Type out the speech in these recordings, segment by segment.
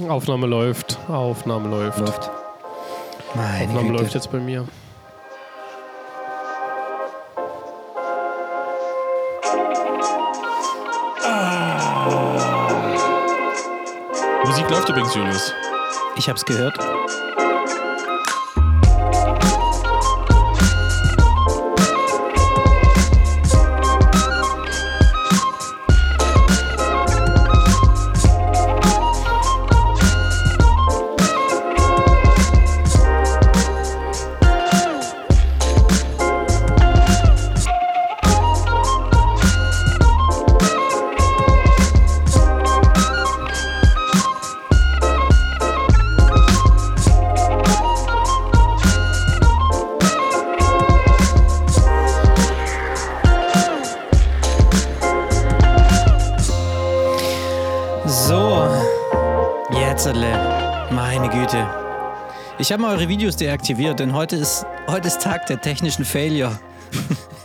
Aufnahme läuft. Aufnahme läuft. Läuft. Meine Aufnahme Güte. läuft jetzt bei mir. Musik läuft übrigens, Julius. Ich hab's gehört. Ich habe mal eure Videos deaktiviert, denn heute ist, heute ist Tag der technischen Failure.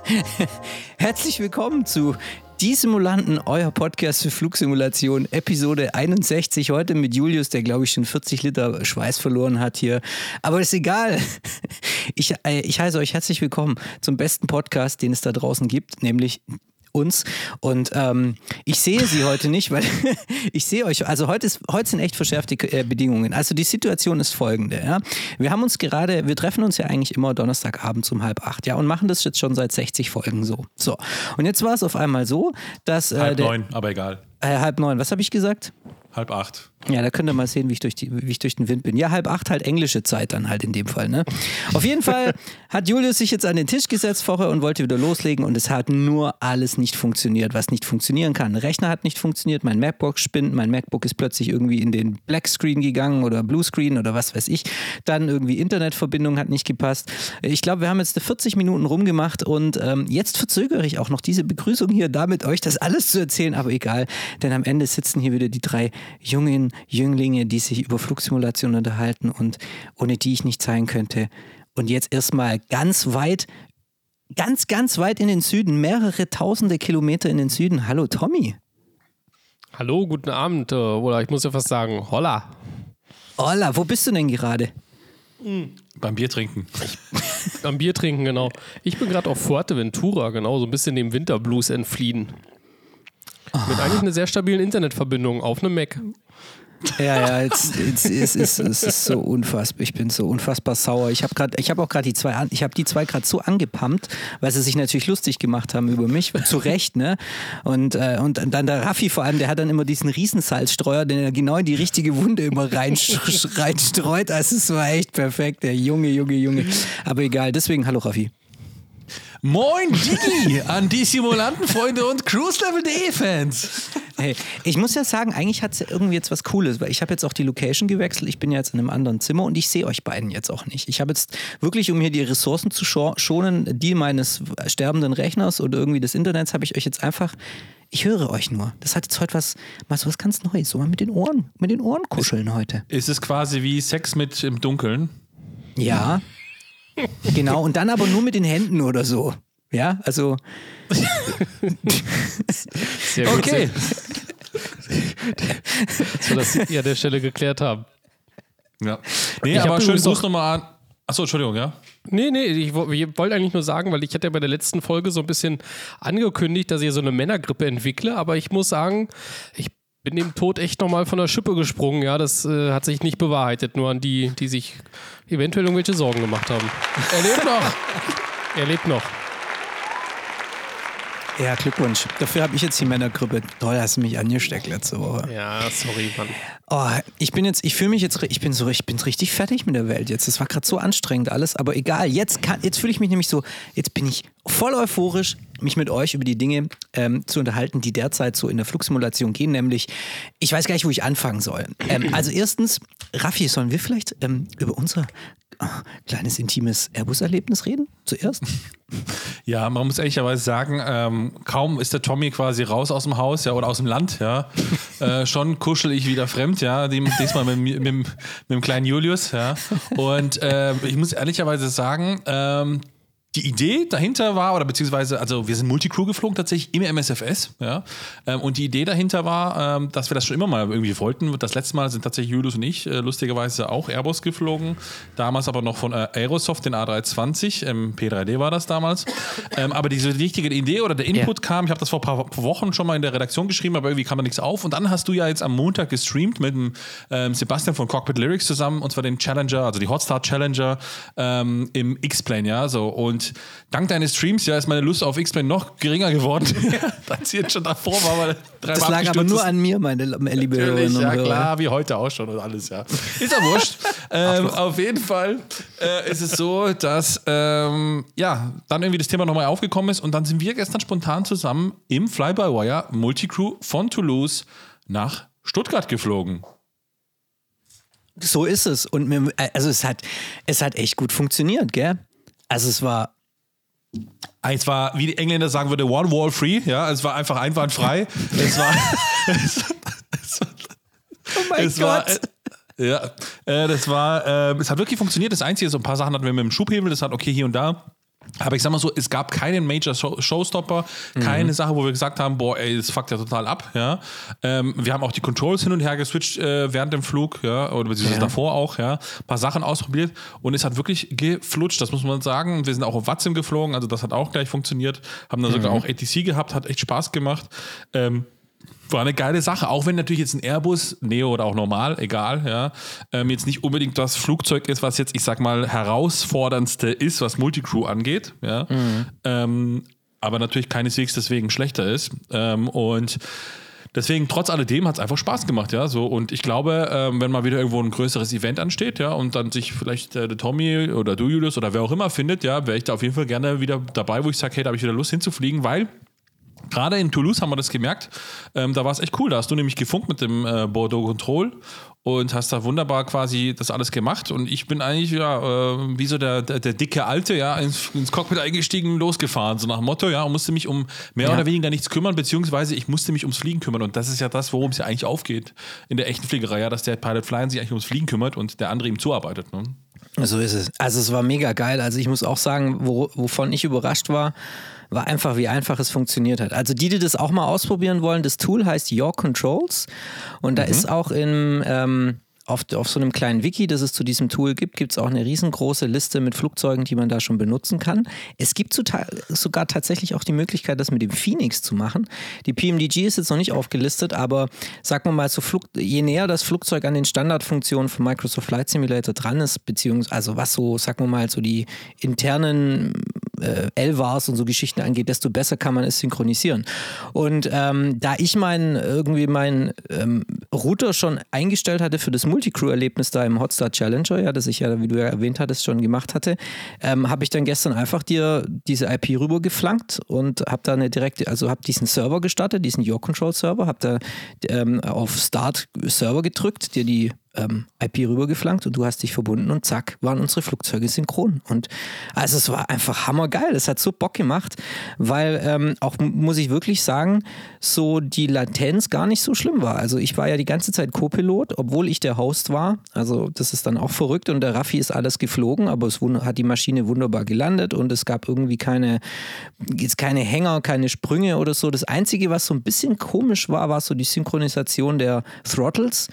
Herzlich willkommen zu Die Simulanten, euer Podcast für Flugsimulation, Episode 61. Heute mit Julius, der glaube ich schon 40 Liter Schweiß verloren hat hier. Aber ist egal. Ich, äh, ich heiße euch herzlich willkommen zum besten Podcast, den es da draußen gibt, nämlich uns. Und ähm, ich sehe sie heute nicht, weil ich sehe euch, also heute, ist, heute sind echt verschärfte äh, Bedingungen. Also die Situation ist folgende. Ja? Wir haben uns gerade, wir treffen uns ja eigentlich immer Donnerstagabend um halb acht, ja, und machen das jetzt schon seit 60 Folgen so. So. Und jetzt war es auf einmal so, dass äh, Halb der, neun, aber egal. Äh, halb neun, was habe ich gesagt? Halb acht. Ja, da könnt ihr mal sehen, wie ich, durch die, wie ich durch den Wind bin. Ja, halb acht halt englische Zeit dann halt in dem Fall. Ne? Auf jeden Fall hat Julius sich jetzt an den Tisch gesetzt vorher und wollte wieder loslegen und es hat nur alles nicht funktioniert, was nicht funktionieren kann. Rechner hat nicht funktioniert, mein MacBook spinnt, mein MacBook ist plötzlich irgendwie in den Black Screen gegangen oder Blue Screen oder was weiß ich. Dann irgendwie Internetverbindung hat nicht gepasst. Ich glaube, wir haben jetzt 40 Minuten rumgemacht und ähm, jetzt verzögere ich auch noch diese Begrüßung hier damit, euch das alles zu erzählen, aber egal, denn am Ende sitzen hier wieder die drei jungen Jünglinge, die sich über Flugsimulation unterhalten und ohne die ich nicht sein könnte. Und jetzt erstmal ganz weit, ganz, ganz weit in den Süden, mehrere tausende Kilometer in den Süden. Hallo Tommy. Hallo, guten Abend. äh, Oder ich muss ja fast sagen, holla. Hola, wo bist du denn gerade? Beim Bier trinken. Am Bier trinken, genau. Ich bin gerade auf Fuerteventura, genau, so ein bisschen dem Winterblues entfliehen. Mit eigentlich einer sehr stabilen Internetverbindung auf einem Mac. Ja, ja, jetzt, jetzt, es, ist, es ist so unfassbar. Ich bin so unfassbar sauer. Ich habe gerade, ich habe auch gerade die zwei, ich habe die zwei gerade so angepumpt, weil sie sich natürlich lustig gemacht haben über mich, zu Recht, ne? Und, äh, und dann der Raffi vor allem, der hat dann immer diesen Riesensalzstreuer, den er genau in die richtige Wunde immer reinstreut. Also es war echt perfekt, der Junge, Junge, Junge. Aber egal, deswegen hallo Raffi. Moin, Digi! an die Simulantenfreunde und Cruise-Level.de-Fans. Hey, ich muss ja sagen, eigentlich hat es ja irgendwie jetzt was Cooles, weil ich habe jetzt auch die Location gewechselt. Ich bin ja jetzt in einem anderen Zimmer und ich sehe euch beiden jetzt auch nicht. Ich habe jetzt wirklich, um hier die Ressourcen zu scho- schonen, die meines sterbenden Rechners oder irgendwie des Internets, habe ich euch jetzt einfach. Ich höre euch nur. Das hat jetzt heute was, mal so was ganz Neues. So mal mit den Ohren, mit den Ohren kuscheln heute. Ist es quasi wie Sex mit im Dunkeln? Ja. Genau, und dann aber nur mit den Händen oder so. Ja, also. Sehr gut. Okay. So, dass wir an der Stelle geklärt haben. Ja. Nee, Ich aber schön Gruß nochmal an. Achso, Entschuldigung, ja. Nee, nee, ich ich wollte eigentlich nur sagen, weil ich hatte ja bei der letzten Folge so ein bisschen angekündigt, dass ich so eine Männergrippe entwickle, aber ich muss sagen, ich bin dem Tod echt nochmal von der Schippe gesprungen. Ja, das äh, hat sich nicht bewahrheitet, nur an die, die sich eventuell irgendwelche Sorgen gemacht haben. Er lebt noch. Er lebt noch. Ja, Glückwunsch. Dafür habe ich jetzt die Männergrippe. Toll, hast du mich angesteckt letzte Woche. Ja, sorry, Mann. Oh, ich bin jetzt, ich fühle mich jetzt, ich bin so, ich bin richtig fertig mit der Welt jetzt. Das war gerade so anstrengend alles, aber egal. Jetzt kann, jetzt fühle ich mich nämlich so, jetzt bin ich voll euphorisch, mich mit euch über die Dinge ähm, zu unterhalten, die derzeit so in der Flugsimulation gehen. Nämlich, ich weiß gar nicht, wo ich anfangen soll. Ähm, also erstens, Raffi, sollen wir vielleicht ähm, über unser oh, kleines intimes Airbus-Erlebnis reden? Zuerst? Ja, man muss ehrlicherweise sagen, ähm, kaum ist der Tommy quasi raus aus dem Haus ja, oder aus dem Land, ja, äh, schon kuschel ich wieder fremd, ja, dem, diesmal mit, mit, mit, mit dem kleinen Julius, ja. Und äh, ich muss ehrlicherweise sagen, ähm, die Idee dahinter war, oder beziehungsweise, also wir sind Multicrew geflogen tatsächlich im MSFS, ja. Ähm, und die Idee dahinter war, ähm, dass wir das schon immer mal irgendwie wollten. Das letzte Mal sind tatsächlich Julius und ich äh, lustigerweise auch Airbus geflogen. Damals aber noch von äh, Aerosoft, den A320. Ähm, P3D war das damals. Aber diese wichtige Idee oder der Input Ja. kam, ich habe das vor ein paar Wochen schon mal in der Redaktion geschrieben, aber irgendwie kam da nichts auf. Und dann hast du ja jetzt am Montag gestreamt mit dem Sebastian von Cockpit Lyrics zusammen, und zwar den Challenger, also die Hotstar Challenger im X-Plane, ja, so. Und dank deines Streams, ja, ist meine Lust auf X-Plane noch geringer geworden, als sie jetzt schon davor war, weil dreimal Das lag aber nur ist. an mir, meine liebe Hörerinnen und ja Hörer. klar, wie heute auch schon und alles, ja. Ist ja wurscht. ähm, auf jeden Fall äh, ist es so, dass ähm, ja, dann irgendwie das Thema nochmal aufgekommen ist und dann sind wir gestern spontan zusammen im Fly-by-Wire Multicrew von Toulouse nach Stuttgart geflogen. So ist es. Und mir, also es hat, es hat echt gut funktioniert, gell? Also es war Es war, wie die Engländer sagen würde, one wall free, ja, es war einfach einwandfrei. es war, es, es, Oh mein es war, äh, ja, äh, das war, äh, es hat wirklich funktioniert. Das Einzige, so ein paar Sachen hatten wir mit dem Schubhebel, das hat okay hier und da. Aber ich sag mal so, es gab keinen Major Show Showstopper, keine Sache, wo wir gesagt haben, boah, ey, das fuckt ja total ab, ja. Ähm, wir haben auch die Controls hin und her geswitcht äh, während dem Flug, ja, oder beziehungsweise Ja. davor auch, ja. Ein paar Sachen ausprobiert und es hat wirklich geflutscht, das muss man sagen. Wir sind auch auf Watzim geflogen, also das hat auch gleich funktioniert. Haben dann sogar auch ATC gehabt, hat echt Spaß gemacht. Ähm, war eine geile Sache, auch wenn natürlich jetzt ein Airbus, Neo oder auch normal, egal, ja, ähm, jetzt nicht unbedingt das Flugzeug ist, was jetzt, ich sag mal, herausforderndste ist, was Multicrew angeht, ja. Ähm, aber natürlich keineswegs deswegen schlechter ist. Ähm, und Deswegen, trotz alledem, hat es einfach Spaß gemacht, ja. So, und ich glaube, ähm, wenn mal wieder irgendwo ein größeres Event ansteht, ja, und dann sich vielleicht äh, der Tommy oder du, Julius, oder wer auch immer findet, ja, wäre ich da auf jeden Fall gerne wieder dabei, wo ich sage, hey, da habe ich wieder Lust hinzufliegen, weil Gerade in Toulouse haben wir das gemerkt. Ähm, da war es echt cool. Da hast du nämlich gefunkt mit dem äh, Bordeaux Control und hast da wunderbar quasi das alles gemacht. Und ich bin eigentlich ja äh, wie so der, der, der dicke Alte, ja, ins, ins Cockpit eingestiegen, losgefahren, so nach dem Motto, ja, und musste mich um mehr Ja. oder weniger nichts kümmern, beziehungsweise ich musste mich ums Fliegen kümmern. Und das ist ja das, worum es ja eigentlich aufgeht in der echten Fliegerei, ja, dass der Pilot Flying sich eigentlich ums Fliegen kümmert und der andere ihm zuarbeitet. Ne? So ist es. Also es war mega geil. Also ich muss auch sagen, wo, wovon ich überrascht war, war einfach, wie einfach es funktioniert hat. Also die, die das auch mal ausprobieren wollen, das Tool heißt Your Controls und da ist auch in, ähm, auf, auf so einem kleinen Wiki, das es zu diesem Tool gibt, gibt es auch eine riesengroße Liste mit Flugzeugen, die man da schon benutzen kann. Es gibt sogar tatsächlich auch die Möglichkeit, das mit dem Phoenix zu machen. Die PMDG ist jetzt noch nicht aufgelistet, aber sagen wir mal, so Flug, je näher das Flugzeug an den Standardfunktionen von Microsoft Flight Simulator dran ist, beziehungsweise also was so, sagen wir mal, so die internen äh, LVARs und so Geschichten angeht, desto besser kann man es synchronisieren. Und ähm, da ich meinen irgendwie meinen ähm, Router schon eingestellt hatte für das Multicrew-Erlebnis da im Hotstar Challenger, ja, das ich ja, wie du ja erwähnt hattest, schon gemacht hatte, ähm, habe ich dann gestern einfach dir diese IP rüber geflankt und habe da eine direkte, also habe diesen Server gestartet, diesen Your Control Server, habe da ähm, auf Start Server gedrückt, dir die ähm, IP rübergeflankt und du hast dich verbunden und zack, waren unsere Flugzeuge synchron. Und also es war einfach hammergeil. Es hat so Bock gemacht, weil ähm, auch muss ich wirklich sagen, so die Latenz gar nicht so schlimm war. Also ich war ja die ganze Zeit Co-Pilot, obwohl ich der Host war. Also das ist dann auch verrückt und der Raffi ist alles geflogen, aber es hat die Maschine wunderbar gelandet und es gab irgendwie keine, keine Hänger, keine Sprünge oder so. Das Einzige, was so ein bisschen komisch war, war so die Synchronisation der Throttles.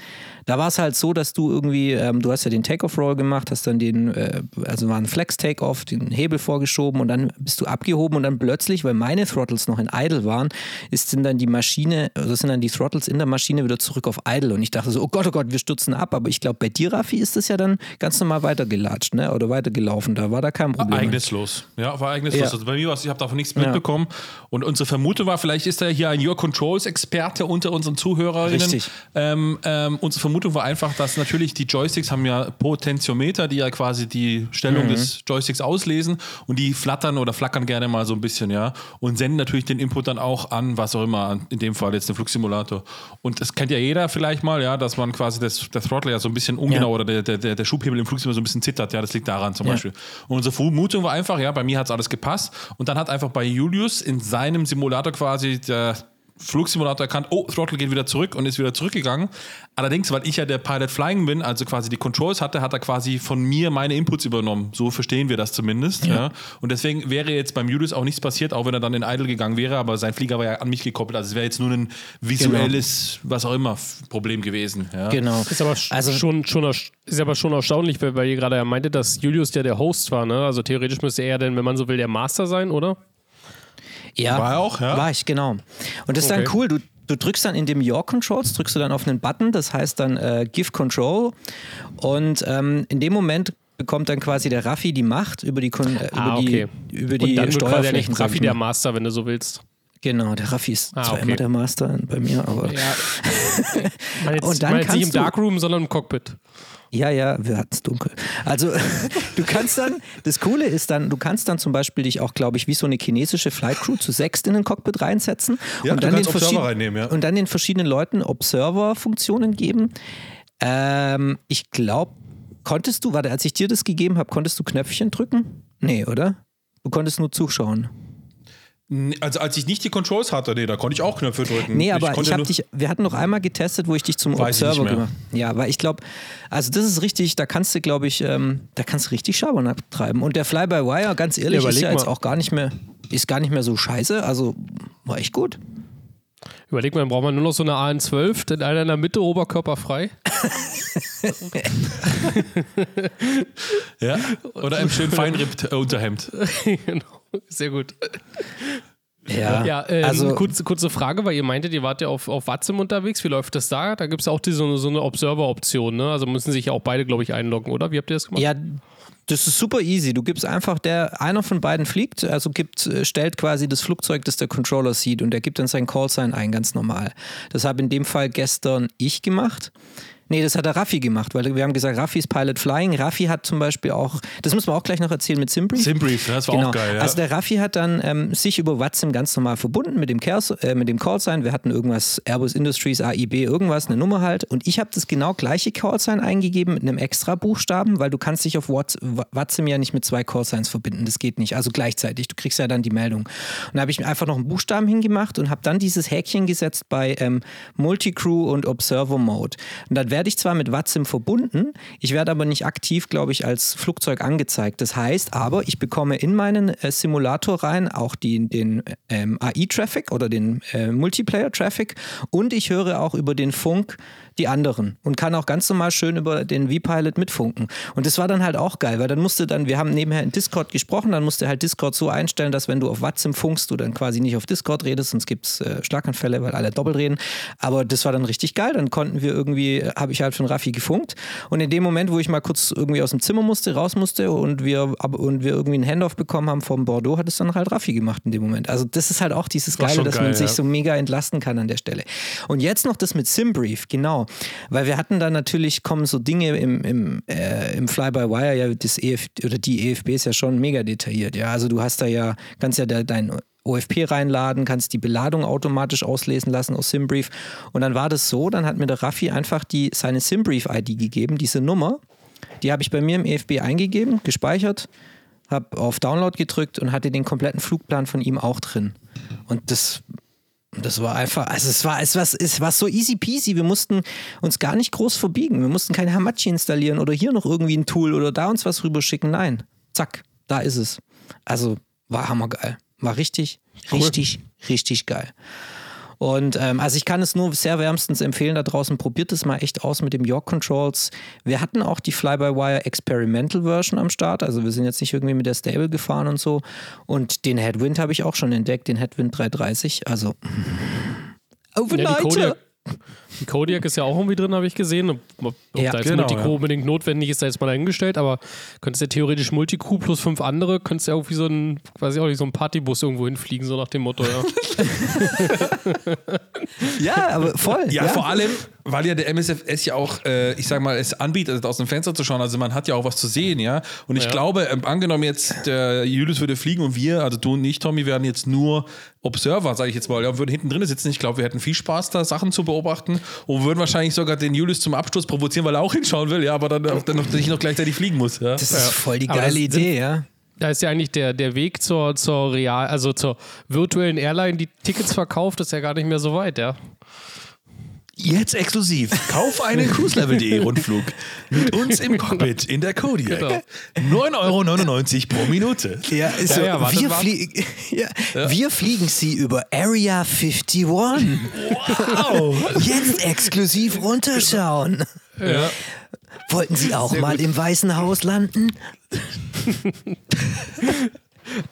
Da war es halt so, dass du irgendwie, ähm, du hast ja den Takeoff-Roll gemacht, hast dann den, äh, also war ein Flex-Takeoff, den Hebel vorgeschoben und dann bist du abgehoben und dann plötzlich, weil meine Throttles noch in Idle waren, ist sind dann die Maschine, also sind dann die Throttles in der Maschine wieder zurück auf Idle und ich dachte so, oh Gott, oh Gott, wir stürzen ab, aber ich glaube, bei dir, Raffi, ist das ja dann ganz normal weitergelatscht, ne, oder weitergelaufen, da war da kein Problem. Ereignislos. Ja, war ereignislos. Ja. Also bei mir war ich habe davon nichts mitbekommen. Und unsere Vermutung war, vielleicht ist da hier ein Your Controls-Experte unter unseren Zuhörerinnen. Richtig. Ähm, ähm, unsere Vermutung war einfach, dass natürlich die Joysticks haben ja Potentiometer, die ja quasi die Stellung des Joysticks auslesen und die flattern oder flackern gerne mal so ein bisschen, ja. Und senden natürlich den Input dann auch an, was auch immer, in dem Fall jetzt den Flugsimulator. Und das kennt ja jeder vielleicht mal, ja, dass man quasi das, der Throttle ja so ein bisschen ungenau Ja. oder der, der, der, der Schubhebel im Flugsimulator so ein bisschen zittert, ja, das liegt daran zum Ja. Beispiel. Und unsere Vermutung war einfach, ja, bei mir hat es alles gepasst. Und dann hat einfach bei Julius in seinem Simulator quasi der Flugsimulator erkannt, oh, Throttle geht wieder zurück und ist wieder zurückgegangen. Allerdings, weil ich ja der Pilot Flying bin, also quasi die Controls hatte, hat er quasi von mir meine Inputs übernommen. So verstehen wir das zumindest. Ja. ja. Und deswegen wäre jetzt beim Julius auch nichts passiert, auch wenn er dann in Idle gegangen wäre, aber sein Flieger war ja an mich gekoppelt. Also es wäre jetzt nur ein visuelles, genau. was auch immer, Problem gewesen. Ja. Genau. Ist aber also schon, schon, ist aber schon erstaunlich, weil ihr gerade ja meinte, dass Julius ja der Host war. Ne? Also theoretisch müsste er denn, wenn man so will, der Master sein, oder? Ja, war auch, ja. War ich, genau. Und das ist okay. dann cool, du, du drückst dann in dem Your Controls, drückst du dann auf einen Button, das heißt dann äh, Give Control und ähm, in dem Moment bekommt dann quasi der Raffi die Macht über die, äh, ah, okay. die, über die und dann Steuerflächen. Raffi der Master, wenn du so willst. Genau, der Raffi ist ah, zwar okay. immer der Master bei mir, aber. Ja. jetzt, und dann kannst nicht im Darkroom, sondern im Cockpit. Ja, ja, wir hatten es dunkel. Also du kannst dann, das Coole ist dann, du kannst dann zum Beispiel dich auch, glaube ich, wie so eine chinesische Flight Crew zu sechst in den Cockpit reinsetzen ja, und, dann den reinnehmen, ja. und dann den verschiedenen Leuten Observer-Funktionen geben. Ähm, ich glaube, konntest du, warte, als ich dir das gegeben habe, konntest du Knöpfchen drücken? Nee, oder? Du konntest nur zuschauen. Also als ich nicht die Controls hatte, nee, da konnte ich auch Knöpfe drücken. Nee, aber ich, ich habe dich, wir hatten noch einmal getestet, wo ich dich zum Observer gemacht habe. Ja, weil ich glaube, also das ist richtig, da kannst du, glaube ich, ähm, da kannst du richtig Schabernack treiben. Und der Fly-by-Wire, ganz ehrlich, ja, ist ja jetzt auch gar nicht mehr, ist gar nicht mehr so scheiße. Also war echt gut. Überleg mal, dann braucht man nur noch so eine AN12, denn einer in der Mitte Oberkörper frei. ja, oder ein schön feinrippt Unterhemd. genau, sehr gut. Ja, ja ähm, also kurze, kurze Frage, weil ihr meintet, ihr wart ja auf, auf WhatsApp unterwegs. Wie läuft das da? Da gibt es ja auch die, so, so eine Observer-Option, ne? Also müssen sich ja auch beide, glaube ich, einloggen, oder? Wie habt ihr das gemacht? Ja, das ist super easy. Du gibst einfach, der einer von beiden fliegt, also gibt, äh, stellt quasi das Flugzeug, das der Controller sieht und der gibt dann sein Callsign ein, ganz normal. Das habe in dem Fall gestern ich gemacht. Nee, das hat der Raffi gemacht, weil wir haben gesagt, Raffi ist Pilot Flying. Raffi hat zum Beispiel auch, das müssen wir auch gleich noch erzählen mit Simbrief. Simbrief, das war genau. auch geil. Ja. Also der Raffi hat dann ähm, sich über WhatsApp ganz normal verbunden mit dem, Kers, äh, mit dem Callsign. Wir hatten irgendwas, Airbus Industries, AIB, irgendwas, eine Nummer halt. Und ich habe das genau gleiche Callsign eingegeben mit einem extra Buchstaben, weil du kannst dich auf WhatsApp ja nicht mit zwei Callsigns verbinden. Das geht nicht. Also gleichzeitig. Du kriegst ja dann die Meldung. Und da habe ich einfach noch einen Buchstaben hingemacht und habe dann dieses Häkchen gesetzt bei ähm, Multicrew und Observer Mode. Und dann werde ich zwar mit WhatsApp verbunden, ich werde aber nicht aktiv, glaube ich, als Flugzeug angezeigt. Das heißt aber, ich bekomme in meinen äh, Simulator rein auch die, den ähm, AI-Traffic oder den äh, Multiplayer-Traffic und ich höre auch über den Funk die anderen und kann auch ganz normal schön über den V-Pilot mitfunken. Und das war dann halt auch geil, weil dann musste dann, wir haben nebenher in Discord gesprochen, dann musste halt Discord so einstellen, dass wenn du auf WhatsApp funkst, du dann quasi nicht auf Discord redest, sonst gibt es äh, Schlaganfälle, weil alle doppelt reden. Aber das war dann richtig geil. Dann konnten wir irgendwie, habe ich halt von Raffi gefunkt. Und in dem Moment, wo ich mal kurz irgendwie aus dem Zimmer musste, raus musste und wir, und wir irgendwie einen Handoff bekommen haben vom Bordeaux, hat es dann halt Raffi gemacht in dem Moment. Also das ist halt auch dieses Geile, dass geil, man sich so mega entlasten kann an der Stelle. Und jetzt noch das mit Simbrief, genau. Weil wir hatten da natürlich, kommen so Dinge im, im, äh, im Fly-by-Wire, ja, das EF oder die EFB ist ja schon mega detailliert. Ja, also du hast da ja, kannst ja da dein OFP reinladen, kannst die Beladung automatisch auslesen lassen aus Simbrief. Und dann war das so, dann hat mir der Raffi einfach die, seine Simbrief-ID gegeben, diese Nummer. Die habe ich bei mir im EFB eingegeben, gespeichert, habe auf Download gedrückt und hatte den kompletten Flugplan von ihm auch drin. Und das das war einfach, also es war, es war, es war so easy peasy. Wir mussten uns gar nicht groß verbiegen. Wir mussten kein Hamachi installieren oder hier noch irgendwie ein Tool oder da uns was rüberschicken. Nein, zack, da ist es. Also war hammergeil. War richtig, cool. richtig, richtig geil. Und ähm, also ich kann es nur sehr wärmstens empfehlen da draußen, probiert es mal echt aus mit dem York Controls. Wir hatten auch die Fly-by-Wire Experimental Version am Start, also wir sind jetzt nicht irgendwie mit der Stable gefahren und so. Und den Headwind habe ich auch schon entdeckt, den Headwind 330, also Overnighter. Ja, Kodiak ist ja auch irgendwie drin, habe ich gesehen. Ob, ob ja, da jetzt genau, Multicrew ja. unbedingt notwendig ist, da jetzt mal dahingestellt, aber könntest ja theoretisch Multicrew plus fünf andere, könntest ja irgendwie so ein, weiß ich auch nicht, so ein Partybus irgendwo hinfliegen, so nach dem Motto, ja. ja, aber voll. Ja, ja, vor allem, weil ja der MSFS ja auch, äh, ich sag mal, es anbietet, aus dem Fenster zu schauen. Also man hat ja auch was zu sehen, ja. Und ich ja. glaube, ähm, angenommen jetzt, der Julius würde fliegen und wir, also du und ich, Tommy, werden jetzt nur Observer, sage ich jetzt mal, ja, würden hinten drin sitzen. Ich glaube, wir hätten viel Spaß, da Sachen zu beobachten und würden wahrscheinlich sogar den Julius zum Absturz provozieren, weil er auch hinschauen will, ja, aber dann, dann noch, nicht noch gleichzeitig fliegen muss. Ja. Das ist voll die geile Idee, ja. da ist ja eigentlich der, der Weg zur, zur real, also zur virtuellen Airline, die Tickets verkauft, ist ja gar nicht mehr so weit, ja. Jetzt exklusiv. Kauf einen cruiselevel.de Rundflug mit uns im Cockpit in der Kodiak. Genau. 9,99 Euro pro Minute. Ja, so, Ja, ja, wartet, wir, flie ja, wir fliegen sie über Area 51. Wow. Jetzt exklusiv runterschauen. Ja. Wollten Sie auch mal im Weißen Haus landen?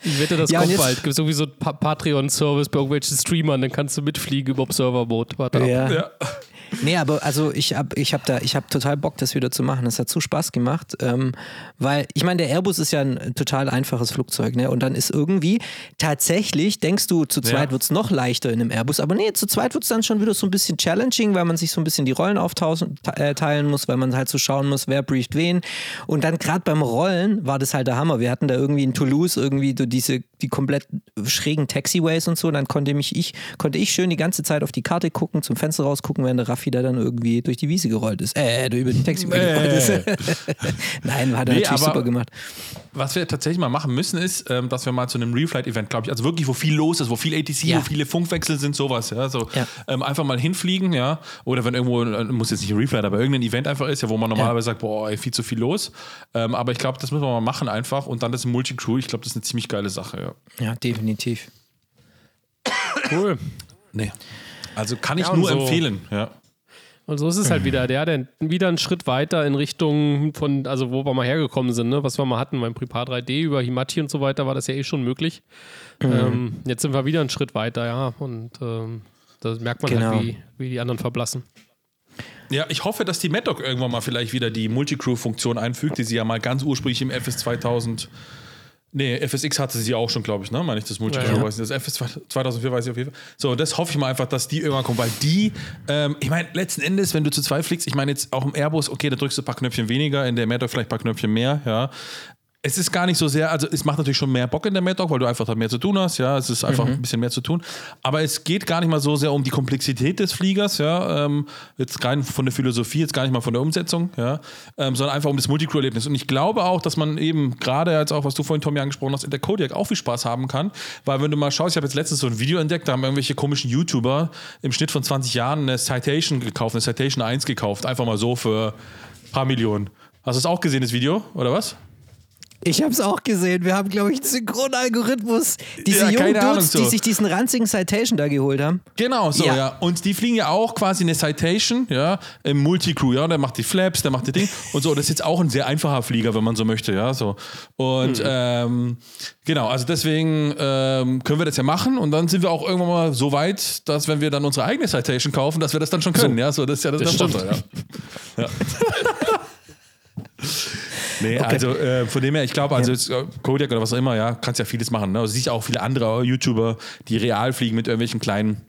Ich wette, das Ja, kommt bald. Gibt sowieso ein pa Patreon-Service bei irgendwelchen Streamern, dann kannst du mitfliegen im Observer-Boot. Warte ab. Ja. Ja. Nee, aber also ich habe ich hab da, ich habe total Bock, das wieder zu machen. Das hat so Spaß gemacht, ähm, weil ich meine, der Airbus ist ja ein total einfaches Flugzeug, ne? Und dann ist irgendwie tatsächlich, denkst du, zu zweit Ja. wird's noch leichter in einem Airbus, aber nee, zu zweit wird's dann schon wieder so ein bisschen challenging, weil man sich so ein bisschen die Rollen aufteilen äh, teilen muss, weil man halt so schauen muss, wer brieft wen. Und dann gerade beim Rollen war das halt der Hammer. Wir hatten da irgendwie in Toulouse irgendwie so diese die komplett schrägen Taxiways und so. Und dann konnte mich ich konnte ich schön die ganze Zeit auf die Karte gucken, zum Fenster rausgucken, während der Raffi da dann irgendwie durch die Wiese gerollt ist. Äh, über die Taxiway gerollt ist. Nein, hat er Nee, natürlich super gemacht. Was wir tatsächlich mal machen müssen, ist, ähm, dass wir mal zu einem Reflight-Event, glaube ich, also wirklich, wo viel los ist, wo viel ATC, Ja. wo viele Funkwechsel sind, sowas, ja. So, Ja. Ähm, einfach mal hinfliegen, ja. Oder wenn irgendwo, äh, muss jetzt nicht ein Reflight, aber irgendein Event einfach ist, ja, wo man normalerweise sagt, boah, ey, viel zu viel los. Ähm, aber ich glaube, das müssen wir mal machen einfach. Und dann das Multicrew, ich glaube, das ist eine ziemlich geile Sache, ja. Ja, definitiv. Cool. Nee. Also kann ich Ja, nur so- empfehlen, ja. Und so ist es halt wieder. Der hat dann wieder einen Schritt weiter in Richtung von, also wo wir mal hergekommen sind, ne? was wir mal hatten beim Prepar 3D über Himachi und so weiter, war das ja eh schon möglich. Ähm, jetzt sind wir wieder einen Schritt weiter, ja. Und ähm, da merkt man Genau. halt, wie, wie die anderen verblassen. Ja, ich hoffe, dass die MadDoc irgendwann mal vielleicht wieder die Multicrew-Funktion einfügt, die sie ja mal ganz ursprünglich im FS 2000. Nee, FSX hatte sie auch schon, glaube ich, ne? Meine ich das Multicrew? Ja, weiß nicht. Das FS 2004 weiß ich auf jeden Fall. So, das hoffe ich mal einfach, dass die irgendwann kommen, weil die, ähm, ich meine, letzten Endes, wenn du zu zwei fliegst, ich meine jetzt auch im Airbus, okay, da drückst du ein paar Knöpfchen weniger, in der MadDoc vielleicht ein paar Knöpfchen mehr, ja. Es ist gar nicht so sehr, also es macht natürlich schon mehr Bock in der MadDoc, weil du einfach da mehr zu tun hast, ja, es ist einfach ein bisschen mehr zu tun, aber es geht gar nicht mal so sehr um die Komplexität des Fliegers, ja, ähm, jetzt rein von der Philosophie, jetzt gar nicht mal von der Umsetzung, ja, ähm, sondern einfach um das Multicrew-Erlebnis und ich glaube auch, dass man eben gerade jetzt auch, was du vorhin, Tommy, angesprochen hast, in der Kodiak auch viel Spaß haben kann, weil wenn du mal schaust, ich habe jetzt letztens so ein Video entdeckt, da haben irgendwelche komischen YouTuber im Schnitt von 20 Jahren eine Citation gekauft, eine Citation 1 gekauft, einfach mal so für ein paar Millionen. Hast du es auch gesehen, das Video, oder was? Ich habe es auch gesehen. Wir haben, glaube ich, einen Synchronalgorithmus. Diese Ja, jungen Dudes, so. die sich diesen ranzigen Citation da geholt haben. Genau, so, Ja. ja. Und die fliegen ja auch quasi eine Citation, ja, im Multicrew, ja. Der macht die Flaps, der macht die Ding und so. Das ist jetzt auch ein sehr einfacher Flieger, wenn man so möchte, ja, so. Und ähm, genau, also deswegen ähm, können wir das ja machen und dann sind wir auch irgendwann mal so weit, dass wenn wir dann unsere eigene Citation kaufen, dass wir das dann schon können, ja. So, das ist ja das, Das stimmt. Vorteil, ja. ja. Nee, also äh, von dem her, ich glaube, also jetzt, äh, Kodiak oder was auch immer, ja, kannst ja vieles machen. Ne? Also siehst auch viele andere YouTuber, die real fliegen mit irgendwelchen kleinen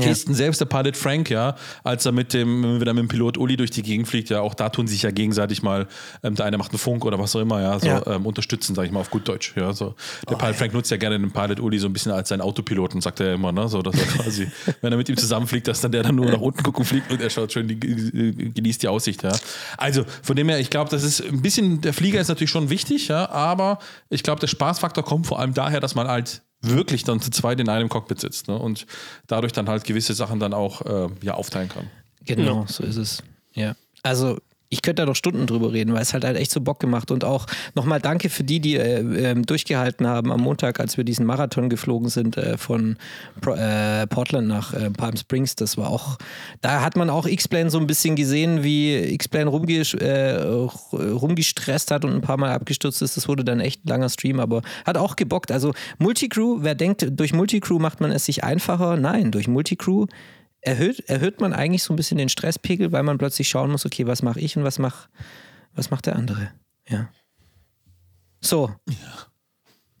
Kisten. Selbst der Pilot Frank, ja, als er mit dem, wieder mit dem Pilot Uli durch die Gegend fliegt, ja, auch da tun sie sich ja gegenseitig mal, ähm, der eine macht einen Funk oder was auch immer, ja, so Ja. Ähm, unterstützen, sag ich mal, auf gut Deutsch. Ja, so. Der Pilot Frank nutzt ja gerne den Pilot Uli so ein bisschen als seinen Autopiloten, sagt er ja immer, ne? So, dass er quasi, wenn er mit ihm zusammenfliegt, dass dann der dann nur nach unten gucken fliegt und er schaut schön, die, genießt die Aussicht, ja. Also von dem her, ich glaube, das ist ein bisschen, der Flieger ist natürlich schon wichtig, ja, aber ich glaube, der Spaßfaktor kommt vor allem daher, dass man halt wirklich dann zu zweit in einem Cockpit sitzt ne? und dadurch dann halt gewisse Sachen dann auch äh, ja, aufteilen kann. Genau, so ist es. Ja. Also ich könnte da noch Stunden drüber reden, weil es halt, halt echt so Bock gemacht und auch nochmal danke für die, die äh, ähm, durchgehalten haben am Montag, als wir diesen Marathon geflogen sind äh, von Pro, äh, Portland nach äh, Palm Springs. Das war auch, da hat man auch X-Plane so ein bisschen gesehen, wie X-Plane äh, rumgestresst hat und ein paar Mal abgestürzt ist. Das wurde dann echt ein langer Stream, aber hat auch gebockt. Also Multicrew, wer denkt, durch Multicrew macht man es sich einfacher? Nein, durch Multicrew erhöht, erhöht man eigentlich so ein bisschen den Stresspegel, weil man plötzlich schauen muss, okay, was mache ich und was, mach, was macht der andere? Ja. So.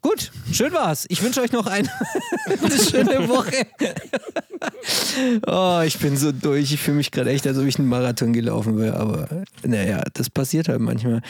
Gut, schön war's. Ich wünsche euch noch eine, eine schöne Woche. oh, ich bin so durch. Ich fühle mich gerade echt, als ob ich einen Marathon gelaufen wäre. Aber naja, das passiert halt manchmal.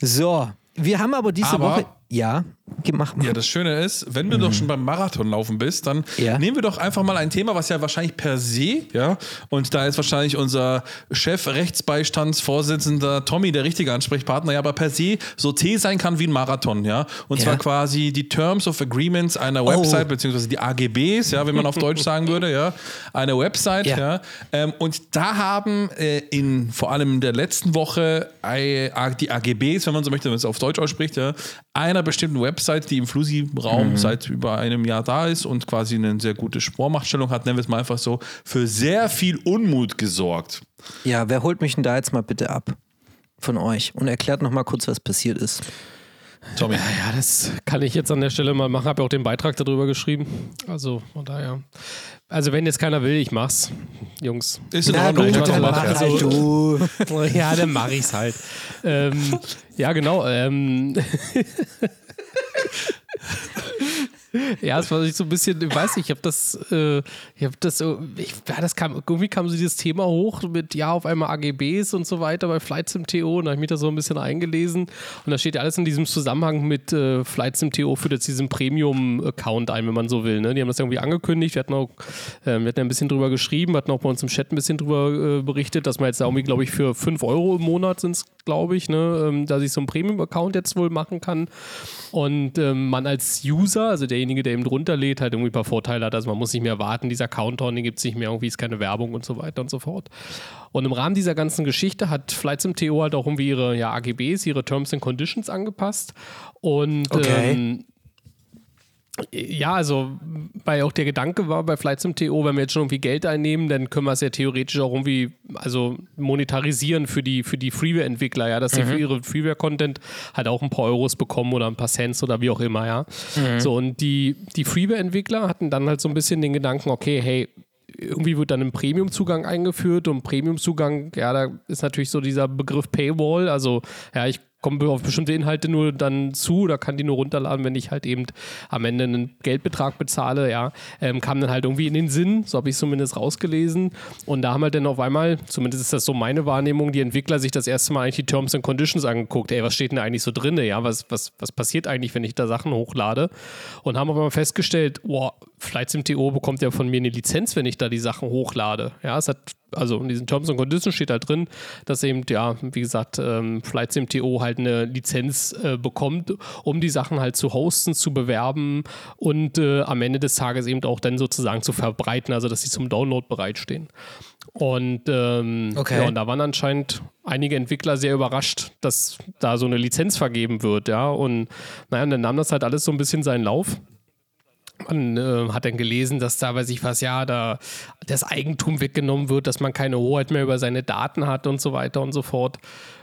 So, wir haben aber diese Aber Woche. Ja, mach mal. Ja, das Schöne ist, wenn du doch schon beim Marathonlaufen bist, dann Ja. nehmen wir doch einfach mal ein Thema, was ja wahrscheinlich per se, ja, und da ist wahrscheinlich unser Chef, Rechtsbeistandsvorsitzender Tommy der richtige Ansprechpartner, ja, aber per se so T sein kann wie ein Marathon, ja. Und Ja. zwar quasi die Terms of Agreements einer Website, beziehungsweise die AGBs, ja, wie man auf Deutsch sagen würde, ja. Eine Website, Ja. ja. Ähm, und da haben äh, in vor allem in der letzten Woche äh, die AGBs, wenn man so möchte, wenn man es auf Deutsch ausspricht, ja, einer bestimmten Website, die im Flusi-Raum seit über einem Jahr da ist und quasi eine sehr gute Vormachtstellung hat, nennen wir es mal einfach so, für sehr viel Unmut gesorgt. Ja, wer holt mich denn da jetzt mal bitte ab? Von euch und erklärt noch mal kurz, was passiert ist. Tommy. Ja, das kann ich jetzt an der Stelle mal machen. Habe ja auch den Beitrag darüber geschrieben. Also von daher. Also wenn jetzt keiner will, ich mach's, Jungs. Ist in Na Ordnung. mach's dann mal. mach Also- halt du. Ja, dann mache ich's halt. ähm, ja, genau. Ähm, ja, es war so ein bisschen, ich weiß nicht, ich habe das, äh, ich habe das, ich, ja, das kam, irgendwie kam so dieses Thema hoch mit, ja, auf einmal AGBs und so weiter bei Flight Sim TO und da habe ich mich da so ein bisschen eingelesen und da steht ja alles in diesem Zusammenhang mit äh, Flight Sim TO für jetzt diesen Premium-Account ein, wenn man so will. Ne? Die haben das irgendwie angekündigt, wir hatten auch, ähm, wir hatten ja ein bisschen drüber geschrieben, hatten auch bei uns im Chat ein bisschen drüber äh, berichtet, dass man jetzt da irgendwie, glaube ich, für 5 Euro im Monat sind es, glaube ich, ne, ähm, da sich so ein Premium-Account jetzt wohl machen kann. Und ähm, man als User, also derjenige, der eben drunter lädt, halt irgendwie ein paar Vorteile hat. Also man muss nicht mehr warten, dieser Countdown, den gibt es nicht mehr, irgendwie ist keine Werbung und so weiter und so fort. Und im Rahmen dieser ganzen Geschichte hat Flight Sim TO halt auch irgendwie ihre ja, AGBs, ihre Terms and Conditions angepasst. Und Okay. ähm, ja, also, weil auch der Gedanke war bei Flight Sim TO, wenn wir jetzt schon irgendwie Geld einnehmen, dann können wir es ja theoretisch auch irgendwie, also monetarisieren für die, für die Freeware-Entwickler, ja, dass sie für ihre Freeware-Content halt auch ein paar Euros bekommen oder ein paar Cents oder wie auch immer, ja. So, und die, die Freeware-Entwickler hatten dann halt so ein bisschen den Gedanken, okay, hey, irgendwie wird dann ein Premium-Zugang eingeführt und Premium-Zugang, ja, da ist natürlich so dieser Begriff Paywall, also ja, ich komme auf bestimmte Inhalte nur dann zu oder kann die nur runterladen, wenn ich halt eben am Ende einen Geldbetrag bezahle, ja, ähm, kam dann halt irgendwie in den Sinn, so habe ich zumindest rausgelesen. Und da haben halt dann auf einmal, zumindest ist das so meine Wahrnehmung, die Entwickler sich das erste Mal eigentlich die Terms and Conditions angeguckt, ey, was steht denn eigentlich so drin, ja, was, was, was passiert eigentlich, wenn ich da Sachen hochlade? Und haben auf einmal festgestellt, boah, Flight Sim TO bekommt ja von mir eine Lizenz, wenn ich da die Sachen hochlade, ja, es hat also in diesen Terms and Conditions steht halt drin, dass eben, ja, wie gesagt, ähm, Flight Sim TO halt eine Lizenz äh, bekommt, um die Sachen halt zu hosten, zu bewerben und äh, am Ende des Tages eben auch dann sozusagen zu verbreiten, also dass sie zum Download bereitstehen. Und, ähm, Okay. ja, und da waren anscheinend einige Entwickler sehr überrascht, dass da so eine Lizenz vergeben wird, ja. Und naja, und dann nahm das halt alles so ein bisschen seinen Lauf. Man äh, hat dann gelesen, dass da, weiß ich was, ja, da das Eigentum weggenommen wird, dass man keine Hoheit mehr über seine Daten hat und so weiter und so fort.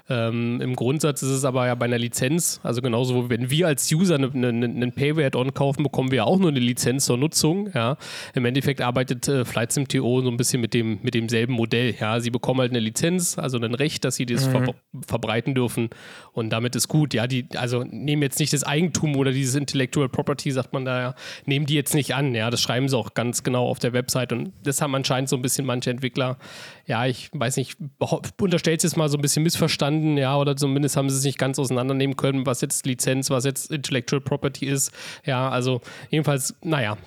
Ähm, Im Grundsatz ist es aber ja bei einer Lizenz, also genauso, wenn wir als User einen ne, ne, ne Payware-Add-on kaufen, bekommen wir ja auch nur eine Lizenz zur Nutzung. Ja. Im Endeffekt arbeitet äh, Flight Sim TO so ein bisschen mit, dem, mit demselben Modell. Ja. Sie bekommen halt eine Lizenz, also ein Recht, dass sie das ver verbreiten dürfen und damit ist gut. Ja. Die, also nehmen jetzt nicht das Eigentum oder dieses Intellectual Property, sagt man da ja, nehmen die jetzt nicht an. Ja. Das schreiben sie auch ganz genau auf der Website und das haben anscheinend so ein bisschen manche Entwickler, ja, ich weiß nicht, unterstellt es jetzt mal so ein bisschen missverstanden, ja, oder zumindest haben sie es nicht ganz auseinandernehmen können, was jetzt Lizenz, was jetzt Intellectual Property ist. Ja, also jedenfalls, naja,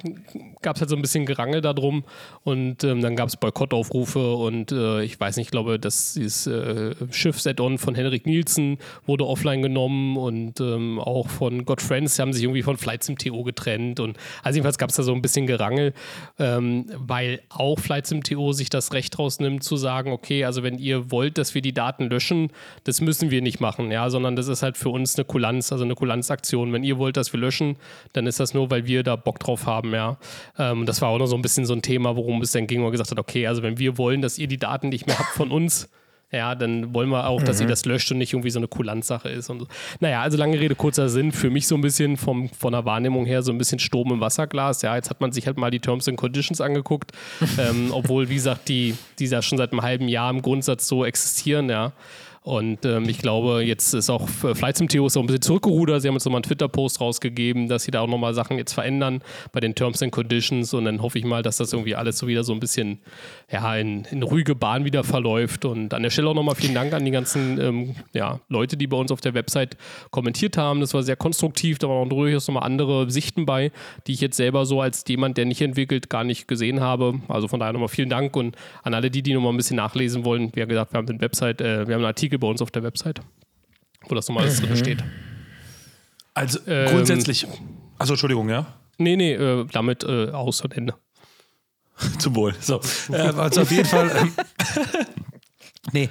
gab es halt so ein bisschen Gerangel darum und ähm, dann gab es Boykottaufrufe und äh, ich weiß nicht, ich glaube, das dieses äh, Schiff-Set-On von Henrik Nielsen wurde offline genommen und ähm, auch von God Friends haben sich irgendwie von Flight Sim TO getrennt und also jedenfalls gab es da so ein bisschen Gerangel, ähm, weil auch Flight Sim TO sich das Recht rausnimmt zu sagen, okay, also wenn ihr wollt, dass wir die Daten löschen, das müssen wir nicht machen, ja, sondern das ist halt für uns eine Kulanz, also eine Kulanzaktion. Wenn ihr wollt, dass wir löschen, dann ist das nur, weil wir da Bock drauf haben, ja. Ähm, das war auch noch so ein bisschen so ein Thema, worum es dann ging, wo man gesagt hat, okay, also wenn wir wollen, dass ihr die Daten nicht mehr habt von uns, ja, dann wollen wir auch, dass ihr das löscht und nicht irgendwie so eine Kulanzsache ist. Und so. Naja, also lange Rede, kurzer Sinn. Für mich so ein bisschen vom, von der Wahrnehmung her so ein bisschen Sturm im Wasserglas. Ja, jetzt hat man sich halt mal die Terms and Conditions angeguckt, ähm, obwohl, wie gesagt, die, die ja schon seit einem halben Jahr im Grundsatz so existieren, ja. Und ähm, ich glaube, jetzt ist auch Flight Sim Theo so ein bisschen zurückgerudert. Sie haben jetzt nochmal einen Twitter-Post rausgegeben, dass sie da auch nochmal Sachen jetzt verändern bei den Terms and Conditions. Und dann hoffe ich mal, dass das irgendwie alles so wieder so ein bisschen ja, in, in ruhige Bahn wieder verläuft. Und an der Stelle auch nochmal vielen Dank an die ganzen ähm, ja, Leute, die bei uns auf der Website kommentiert haben. Das war sehr konstruktiv. Da waren auch durchaus nochmal andere Sichten bei, die ich jetzt selber so als jemand, der nicht entwickelt, gar nicht gesehen habe. Also von daher nochmal vielen Dank und an alle die, die nochmal ein bisschen nachlesen wollen. Wie gesagt, wir haben eine Website, äh, wir haben einen Artikel bei uns auf der Website, wo das nochmal alles drin steht. Also ähm, grundsätzlich. Also Entschuldigung, ja? Nee, nee, äh, damit äh, aus und Ende. Zum Wohl. So. äh, also auf jeden Fall. Ähm, nee,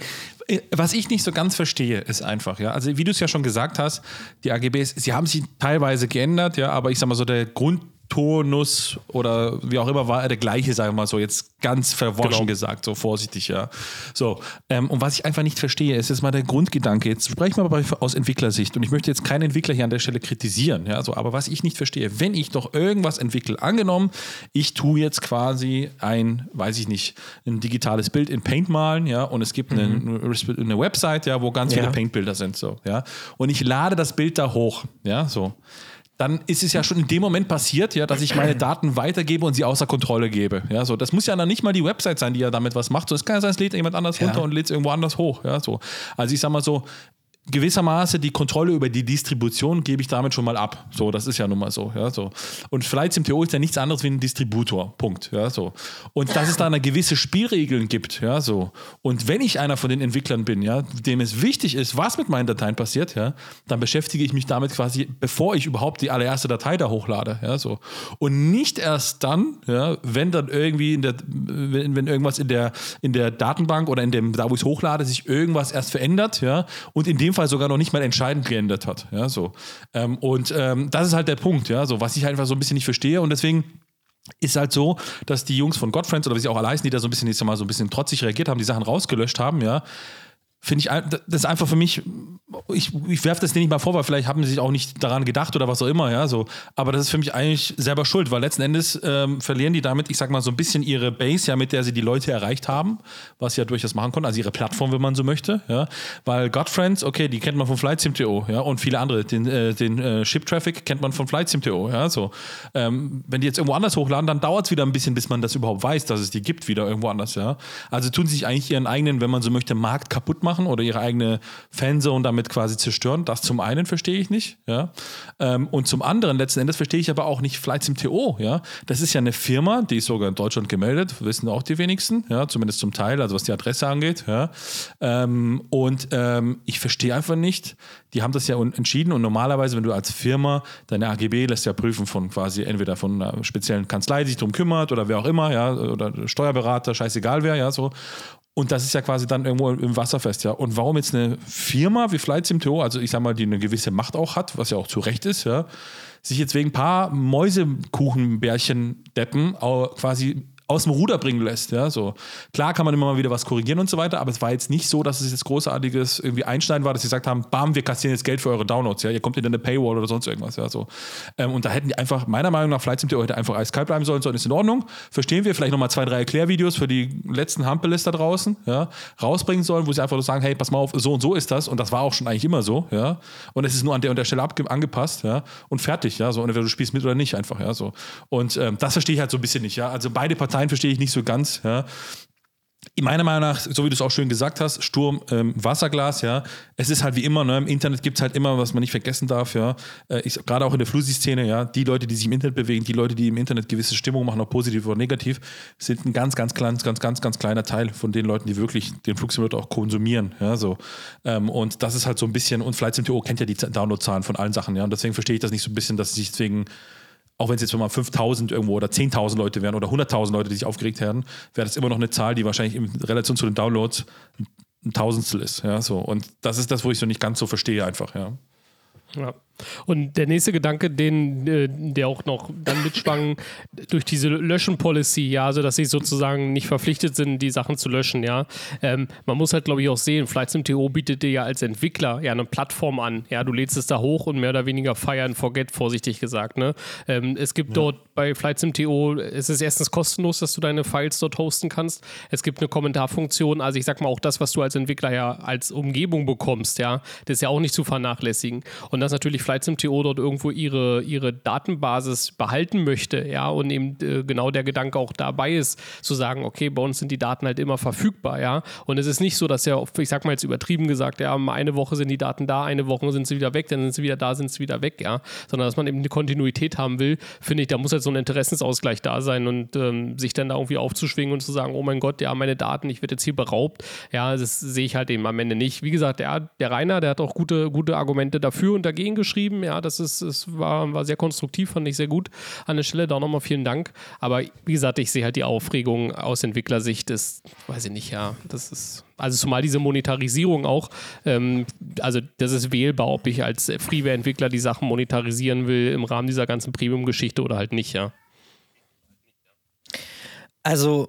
was ich nicht so ganz verstehe, ist einfach, ja. Also, wie du es ja schon gesagt hast, die AGBs, sie haben sich teilweise geändert, ja, aber ich sag mal so, der Grund Tonus oder wie auch immer war er der gleiche, sagen wir mal so, jetzt ganz verworschen genau. gesagt, so vorsichtig, ja. So, ähm, und was ich einfach nicht verstehe, ist jetzt mal der Grundgedanke. Jetzt sprechen wir aber aus Entwicklersicht und ich möchte jetzt keinen Entwickler hier an der Stelle kritisieren, ja, so, aber was ich nicht verstehe, wenn ich doch irgendwas entwickle, angenommen, ich tue jetzt quasi ein, weiß ich nicht, ein digitales Bild in Paint malen, ja, und es gibt mhm. eine, eine Website, ja, wo ganz ja. viele Paint-Bilder sind, so, ja, und ich lade das Bild da hoch, ja, so dann ist es ja schon in dem Moment passiert, ja, dass ich meine Daten weitergebe und sie außer Kontrolle gebe. Ja, so. Das muss ja dann nicht mal die Website sein, die ja damit was macht. So, es kann ja sein, es lädt jemand anders ja. runter und lädt es irgendwo anders hoch. Ja, so. Also ich sag mal so, gewissermaßen die Kontrolle über die Distribution gebe ich damit schon mal ab. So, das ist ja nun mal so. Ja, so. Und Flights im Theorie ist ja nichts anderes wie ein Distributor. Punkt. Ja, so. Und dass es da eine gewisse Spielregeln gibt. Ja, so. Und wenn ich einer von den Entwicklern bin, ja, dem es wichtig ist, was mit meinen Dateien passiert, ja, dann beschäftige ich mich damit quasi, bevor ich überhaupt die allererste Datei da hochlade. Ja, so. Und nicht erst dann, ja, wenn dann irgendwie in der, wenn, wenn irgendwas in der, in der Datenbank oder in dem, da wo ich es hochlade, sich irgendwas erst verändert, ja, und in dem Fall sogar noch nicht mal entscheidend geändert hat. Ja, so. Ähm, und ähm, das ist halt der Punkt, ja, so, was ich einfach so ein bisschen nicht verstehe. Und deswegen ist halt so, dass die Jungs von Godfriends oder wie sie auch alle heißen, die da so ein bisschen, sag mal, so ein bisschen trotzig reagiert haben, die Sachen rausgelöscht haben, ja, finde ich, das ist einfach für mich, ich, ich werfe das denen nicht mal vor, weil vielleicht haben sie sich auch nicht daran gedacht oder was auch immer, ja, so. Aber das ist für mich eigentlich selber schuld, weil letzten Endes ähm, verlieren die damit, ich sag mal, so ein bisschen ihre Base, ja, mit der sie die Leute erreicht haben, was sie ja durchaus machen konnten, also ihre Plattform, wenn man so möchte, ja. Weil Godfriends, okay, die kennt man von FlightSim.to, ja, und viele andere, den, äh, den äh, Ship-Traffic kennt man von FlightSim.to, ja, so. Ähm, wenn die jetzt irgendwo anders hochladen, dann dauert es wieder ein bisschen, bis man das überhaupt weiß, dass es die gibt, wieder irgendwo anders, ja. Also tun sie sich eigentlich ihren eigenen, wenn man so möchte, Markt kaputt machen machen oder ihre eigene Fanzone damit quasi zerstören. Das zum einen verstehe ich nicht. Ja? Ähm, und zum anderen, letzten Endes, verstehe ich aber auch nicht Flights im TO. Ja? Das ist ja eine Firma, die ist sogar in Deutschland gemeldet, wissen auch die wenigsten, ja? zumindest zum Teil, also was die Adresse angeht. Ja? Ähm, und ähm, ich verstehe einfach nicht, die haben das ja entschieden und normalerweise, wenn du als Firma deine AGB lässt ja prüfen von quasi entweder von einer speziellen Kanzlei, die sich darum kümmert oder wer auch immer, ja, oder Steuerberater, scheißegal wer, ja, so. Und das ist ja quasi dann irgendwo im Wasser fest, ja. Und warum jetzt eine Firma wie Flight Sim.to, also ich sag mal, die eine gewisse Macht auch hat, was ja auch zu Recht ist, ja, sich jetzt wegen ein paar Mäusekuchenbärchen deppen quasi aus dem Ruder bringen lässt. Ja, so. Klar kann man immer mal wieder was korrigieren und so weiter, aber es war jetzt nicht so, dass es jetzt großartiges irgendwie Einschneiden war, dass sie gesagt haben, bam, wir kassieren jetzt Geld für eure Downloads, ja, ihr kommt in eine Paywall oder sonst irgendwas, ja, so. Ähm, und da hätten die einfach, meiner Meinung nach, Flight Simulator heute einfach eiskalt bleiben sollen, so ist in Ordnung, verstehen wir, vielleicht nochmal zwei, drei Erklärvideos für die letzten Humpeles da draußen, ja, rausbringen sollen, wo sie einfach nur sagen, hey, pass mal auf, so und so ist das und das war auch schon eigentlich immer so, ja, und es ist nur an der und der Stelle angepasst, ja, und fertig, ja, so, entweder du spielst mit oder nicht einfach, ja, so. Und ähm, das verstehe ich halt so ein bisschen nicht, ja, also beide Parteien verstehe ich nicht so ganz, ja. Meiner Meinung nach, so wie du es auch schön gesagt hast, Sturm, ähm, Wasserglas, ja. Es ist halt wie immer, ne, im Internet gibt es halt immer, was man nicht vergessen darf, ja. Äh, Gerade auch in der Flusi-Szene, ja, die Leute, die sich im Internet bewegen, die Leute, die im Internet gewisse Stimmung machen, ob positiv oder negativ, sind ein ganz, ganz, ganz, ganz, ganz, ganz kleiner Teil von den Leuten, die wirklich den Flugsimulator auch konsumieren, ja, so. Ähm, und das ist halt so ein bisschen, und Flight Sim.to kennt ja die Downloadzahlen von allen Sachen, ja. Und deswegen verstehe ich das nicht so ein bisschen, dass sie sich deswegen auch wenn es jetzt mal 5000 irgendwo oder 10.000 Leute wären oder 100.000 Leute, die sich aufgeregt hätten, wäre das immer noch eine Zahl, die wahrscheinlich in Relation zu den Downloads ein Tausendstel ist. Ja, so. Und das ist das, wo ich so nicht ganz so verstehe, einfach. Ja. ja. Und der nächste Gedanke, den, äh, der auch noch dann mitschwang, durch diese Löschen-Policy, ja, also dass sie sozusagen nicht verpflichtet sind, die Sachen zu löschen, ja. Ähm, man muss halt, glaube ich, auch sehen, FlightSim.to bietet dir ja als Entwickler ja eine Plattform an. Ja, du lädst es da hoch und mehr oder weniger fire and forget, vorsichtig gesagt. Ne? Ähm, es gibt ja. dort bei FlightSim.to, es ist erstens kostenlos, dass du deine Files dort hosten kannst. Es gibt eine Kommentarfunktion, also ich sag mal auch das, was du als Entwickler ja als Umgebung bekommst, ja, das ist ja auch nicht zu vernachlässigen. Und das natürlich FlightSim.to dort irgendwo ihre, ihre Datenbasis behalten möchte, ja, und eben äh, genau der Gedanke auch dabei ist, zu sagen, okay, bei uns sind die Daten halt immer verfügbar, ja. Und es ist nicht so, dass ja, ich sag mal jetzt übertrieben gesagt, ja, eine Woche sind die Daten da, eine Woche sind sie wieder weg, dann sind sie wieder da, sind sie wieder weg, ja. Sondern dass man eben eine Kontinuität haben will, finde ich, da muss halt so ein Interessensausgleich da sein und ähm, sich dann da irgendwie aufzuschwingen und zu sagen, oh mein Gott, ja, meine Daten, ich werde jetzt hier beraubt, ja, das sehe ich halt eben am Ende nicht. Wie gesagt, der, der Rainer, der hat auch gute, gute Argumente dafür und dagegen geschrieben geschrieben. Ja, das ist, es war, war sehr konstruktiv, fand ich sehr gut. An der Stelle da nochmal vielen Dank. Aber wie gesagt, ich sehe halt die Aufregung aus Entwicklersicht, das weiß ich nicht, ja, das ist. Also zumal diese Monetarisierung auch, ähm, also das ist wählbar, ob ich als Freeware-Entwickler die Sachen monetarisieren will im Rahmen dieser ganzen Premium-Geschichte oder halt nicht, ja. Also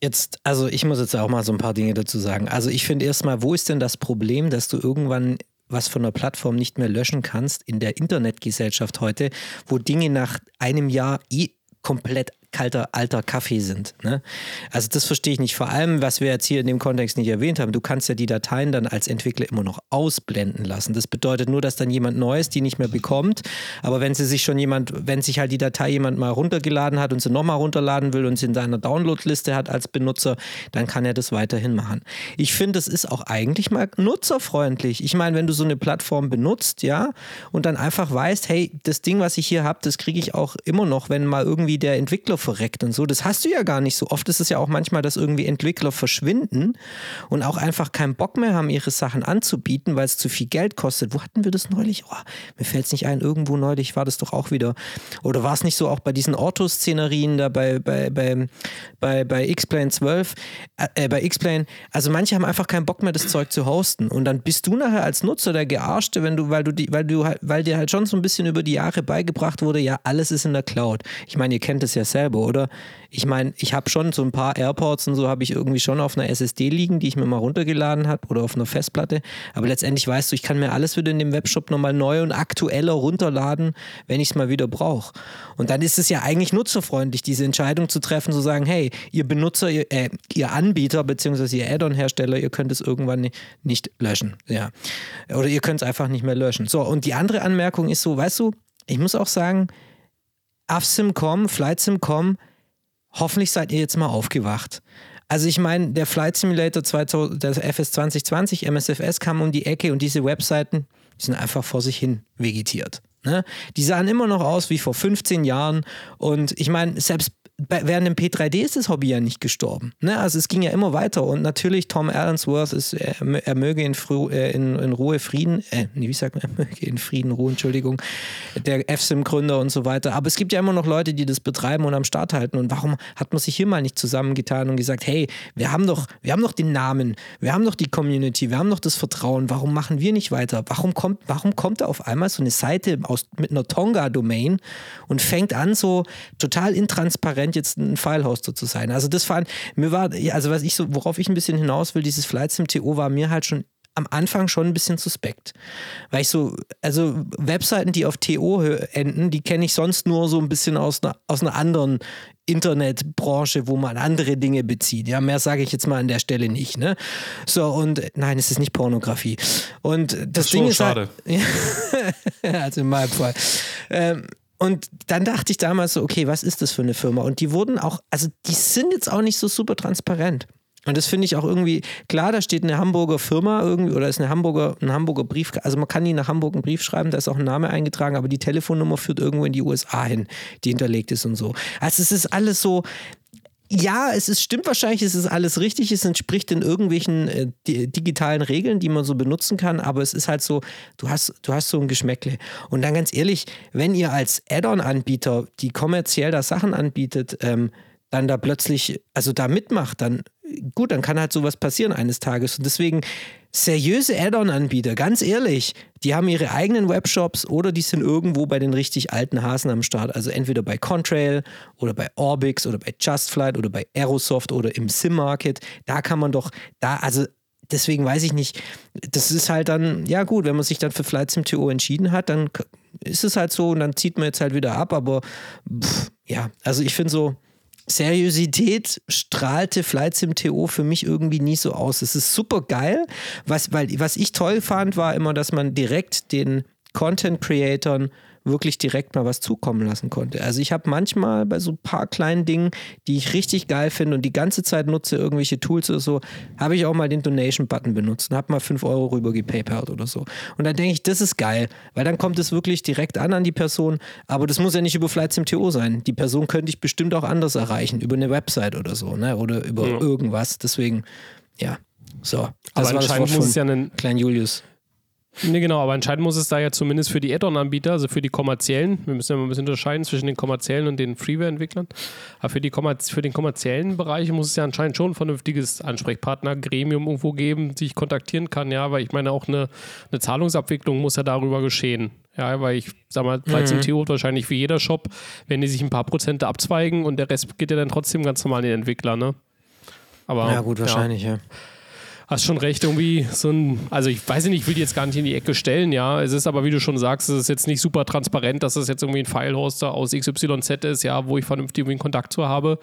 Jetzt, also ich muss jetzt auch mal so ein paar Dinge dazu sagen. Also ich finde erstmal, wo ist denn das Problem, dass du irgendwann was von der Plattform nicht mehr löschen kannst in der Internetgesellschaft heute, wo Dinge nach einem Jahr eh komplett kalter alter Kaffee sind. Ne? Also das verstehe ich nicht. Vor allem, was wir jetzt hier in dem Kontext nicht erwähnt haben, du kannst ja die Dateien dann als Entwickler immer noch ausblenden lassen. Das bedeutet nur, dass dann jemand Neues die nicht mehr bekommt. Aber wenn sie sich schon jemand, wenn sich halt die Datei jemand mal runtergeladen hat und sie nochmal runterladen will und sie in seiner Downloadliste hat als Benutzer, dann kann er das weiterhin machen. Ich finde, es ist auch eigentlich mal nutzerfreundlich. Ich meine, wenn du so eine Plattform benutzt, ja, und dann einfach weißt, hey, das Ding, was ich hier habe, das kriege ich auch immer noch, wenn mal irgendwie der Entwickler verreckt und so. Das hast du ja gar nicht so. Oft ist es ja auch manchmal, dass irgendwie Entwickler verschwinden und auch einfach keinen Bock mehr haben, ihre Sachen anzubieten, weil es zu viel Geld kostet. Wo hatten wir das neulich? Oh, mir fällt es nicht ein. Irgendwo neulich war das doch auch wieder. Oder war es nicht so auch bei diesen Ortho-Szenerien da bei, bei, bei, bei, bei X-Plane 12, äh, bei X-Plane? Also manche haben einfach keinen Bock mehr, das Zeug zu hosten. Und dann bist du nachher als Nutzer der Gearschte, wenn du, weil du die, weil du halt, weil dir halt schon so ein bisschen über die Jahre beigebracht wurde, ja, alles ist in der Cloud. Ich meine, ihr kennt es ja selber selber, oder? Ich meine, ich habe schon so ein paar Airports und so habe ich irgendwie schon auf einer SSD liegen, die ich mir mal runtergeladen habe oder auf einer Festplatte. Aber letztendlich weißt du, ich kann mir alles wieder in dem Webshop nochmal neu und aktueller runterladen, wenn ich es mal wieder brauche. Und dann ist es ja eigentlich nutzerfreundlich, diese Entscheidung zu treffen, zu sagen, hey, ihr Benutzer, ihr, äh, ihr Anbieter bzw. ihr Add-on-Hersteller, ihr könnt es irgendwann nicht löschen. Ja. Oder ihr könnt es einfach nicht mehr löschen. So, und die andere Anmerkung ist so, weißt du, ich muss auch sagen, AFSIM.com, FlightSim.com, hoffentlich seid ihr jetzt mal aufgewacht. Also ich meine, der Flight Simulator 2000, der FS 2020, MSFS kam um die Ecke und diese Webseiten, die sind einfach vor sich hin vegetiert. Ne? Die sahen immer noch aus wie vor 15 Jahren und ich meine, selbst während dem P3D ist das Hobby ja nicht gestorben. Ne? Also es ging ja immer weiter und natürlich Tom Allensworth ist, er, möge in, äh, in, in, Ruhe Frieden, äh, wie sagt man, er möge in Frieden ruhen, Entschuldigung, der FSIM-Gründer und so weiter. Aber es gibt ja immer noch Leute, die das betreiben und am Start halten. Und warum hat man sich hier mal nicht zusammengetan und gesagt, hey, wir haben doch, wir haben doch den Namen, wir haben doch die Community, wir haben doch das Vertrauen, warum machen wir nicht weiter? Warum kommt, warum kommt da auf einmal so eine Seite aus, mit einer Tonga-Domain und fängt an, so total intransparent scheint jetzt ein Filehoster zu sein. Also das fand, mir war, also was ich so, worauf ich ein bisschen hinaus will, dieses Flight Sim TO war mir halt schon am Anfang schon ein bisschen suspekt. Weil ich so, also Webseiten, die auf TO enden, die kenne ich sonst nur so ein bisschen aus einer, aus einer anderen Internetbranche, wo man andere Dinge bezieht. Ja, mehr sage ich jetzt mal an der Stelle nicht. Ne? So, und nein, es ist nicht Pornografie. Und das, das Ding ist. Halt schade. Halt, also in meinem Fall. Ähm, und dann dachte ich damals so, okay, was ist das für eine Firma? Und die wurden auch, also die sind jetzt auch nicht so super transparent. Und das finde ich auch irgendwie, klar, da steht eine Hamburger Firma irgendwie oder ist eine Hamburger, ein Hamburger Brief, also man kann nie nach Hamburg einen Brief schreiben, da ist auch ein Name eingetragen, aber die Telefonnummer führt irgendwo in die USA hin, die hinterlegt ist und so. Also es ist alles so, ja, es ist, stimmt wahrscheinlich, es ist alles richtig, es entspricht in irgendwelchen äh, digitalen Regeln, die man so benutzen kann, aber es ist halt so, du hast, du hast so ein Geschmäckle. Und dann ganz ehrlich, wenn ihr als Add-on-Anbieter, die kommerziell da Sachen anbietet, ähm, dann da plötzlich, also da mitmacht, dann gut, dann kann halt sowas passieren eines Tages. Und deswegen seriöse Add-on-Anbieter, ganz ehrlich, die haben ihre eigenen Webshops oder die sind irgendwo bei den richtig alten Hasen am Start. Also entweder bei Contrail oder bei Orbix oder bei JustFlight oder bei Aerosoft oder im Sim-Market. Da kann man doch, da, also deswegen weiß ich nicht, das ist halt dann, ja gut, wenn man sich dann für Flight Sim TO entschieden hat, dann ist es halt so und dann zieht man jetzt halt wieder ab, aber pff, ja, also ich finde so, Seriosität strahlte Flight Sim TO für mich irgendwie nie so aus. Es ist super geil. Was, weil, was ich toll fand, war immer, dass man direkt den Content Creatern wirklich direkt mal was zukommen lassen konnte. Also ich habe manchmal bei so ein paar kleinen Dingen, die ich richtig geil finde und die ganze Zeit nutze, irgendwelche Tools oder so, habe ich auch mal den Donation-Button benutzt und habe mal 5 Euro rüber gepaypalt oder so. Und dann denke ich, das ist geil, weil dann kommt es wirklich direkt an an die Person, aber das muss ja nicht über Flights MTO sein. Die Person könnte ich bestimmt auch anders erreichen, über eine Website oder so, ne? oder über ja. irgendwas. Deswegen, ja. So, das aber war anscheinend muss es ja einen kleinen Julius. Nee, genau, aber entscheidend muss es da ja zumindest für die Add-on-Anbieter, also für die kommerziellen, wir müssen ja mal ein bisschen unterscheiden zwischen den kommerziellen und den Freeware-Entwicklern, aber für, die für den kommerziellen Bereich muss es ja anscheinend schon ein vernünftiges Ansprechpartner-Gremium irgendwo geben, die ich kontaktieren kann, ja, weil ich meine, auch eine, eine Zahlungsabwicklung muss ja darüber geschehen. Ja, weil ich sag mal, 13 mhm. TO wahrscheinlich wie jeder Shop, wenn die sich ein paar Prozente abzweigen und der Rest geht ja dann trotzdem ganz normal an den Entwickler, ne? Aber, ja, gut, wahrscheinlich, ja. ja hast schon recht, irgendwie so ein, also ich weiß nicht, ich will die jetzt gar nicht in die Ecke stellen, ja. Es ist aber, wie du schon sagst, es ist jetzt nicht super transparent, dass das jetzt irgendwie ein File-Hoster aus XYZ ist, ja, wo ich vernünftig irgendwie einen Kontakt zu habe.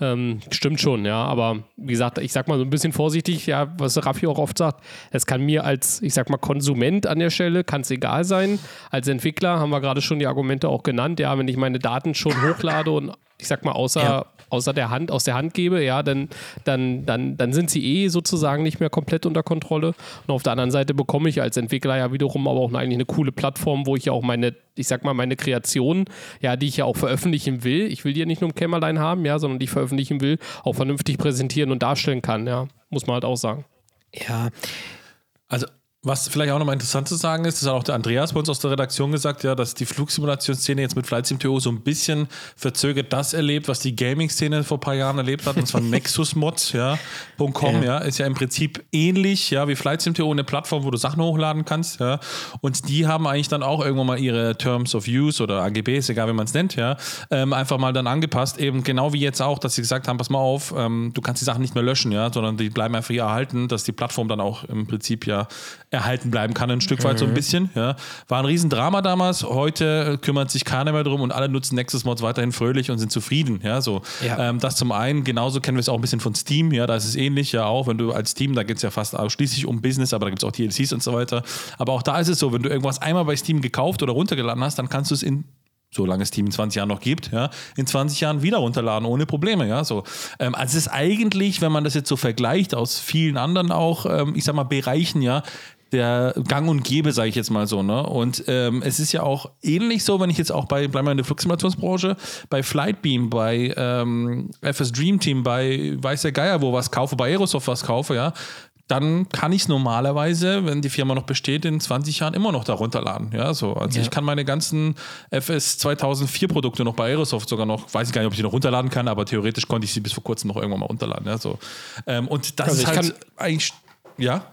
Ähm, stimmt schon, ja. Aber wie gesagt, ich sag mal so ein bisschen vorsichtig, ja, was Raffi auch oft sagt, es kann mir als, ich sag mal, Konsument an der Stelle, kann es egal sein. Als Entwickler haben wir gerade schon die Argumente auch genannt, ja, wenn ich meine Daten schon hochlade und ich sag mal, außer ja außer der Hand, aus der Hand gebe, ja, dann, dann, dann, dann sind sie eh sozusagen nicht mehr komplett unter Kontrolle. Und auf der anderen Seite bekomme ich als Entwickler ja wiederum aber auch eigentlich eine coole Plattform, wo ich ja auch meine, ich sag mal, meine Kreationen, ja, die ich ja auch veröffentlichen will, ich will die ja nicht nur im Kämmerlein haben, ja, sondern die ich veröffentlichen will, auch vernünftig präsentieren und darstellen kann, ja, muss man halt auch sagen. Ja. Also was vielleicht auch nochmal interessant zu sagen ist, das hat auch der Andreas bei uns aus der Redaktion gesagt, ja, dass die Flugsimulationsszene jetzt mit Flight Sim TO so ein bisschen verzögert das erlebt, was die Gaming-Szene vor ein paar Jahren erlebt hat, und zwar Nexus-Mods, ja, .com, ja. ja. ist ja im Prinzip ähnlich, ja, wie Flight Sim TO, eine Plattform, wo du Sachen hochladen kannst, ja, und die haben eigentlich dann auch irgendwann mal ihre Terms of Use oder AGBs, egal wie man es nennt, ja, ähm, einfach mal dann angepasst, eben genau wie jetzt auch, dass sie gesagt haben, pass mal auf, ähm, du kannst die Sachen nicht mehr löschen, ja, sondern die bleiben einfach hier erhalten, dass die Plattform dann auch im Prinzip ja erhalten bleiben kann, ein Stück weit mhm. so ein mhm. bisschen. Ja. War ein Riesendrama damals. Heute kümmert sich keiner mehr drum und alle nutzen Nexus Mods weiterhin fröhlich und sind zufrieden. Ja, so. Ja. Ähm, das zum einen. Genauso kennen wir es auch ein bisschen von Steam. Ja, da ist es ähnlich. Ja, auch wenn du als Steam, da geht es ja fast ausschließlich um Business, aber da gibt es auch DLCs und so weiter. Aber auch da ist es so, wenn du irgendwas einmal bei Steam gekauft oder runtergeladen hast, dann kannst du es in solange es Team in 20 Jahren noch gibt, ja, in 20 Jahren wieder runterladen, ohne Probleme, ja, so. Ähm, also es ist eigentlich, wenn man das jetzt so vergleicht aus vielen anderen auch, ähm, ich sag mal, Bereichen, ja, der Gang und Gäbe, sage ich jetzt mal so. Ne? Und ähm, es ist ja auch ähnlich so, wenn ich jetzt auch bei, bleiben wir in der Flugsimulationsbranche, bei Flightbeam, bei ähm, FS Dream Team, bei Weiß der Geier, wo was kaufe, bei Aerosoft was kaufe, ja, dann kann ich es normalerweise, wenn die Firma noch besteht, in 20 Jahren immer noch darunter laden. Ja, so. Also ja. ich kann meine ganzen FS 2004 Produkte noch bei Aerosoft sogar noch, weiß ich gar nicht, ob ich die noch runterladen kann, aber theoretisch konnte ich sie bis vor kurzem noch irgendwann mal runterladen. Ja, so. Ähm, und das also ist halt eigentlich, ja.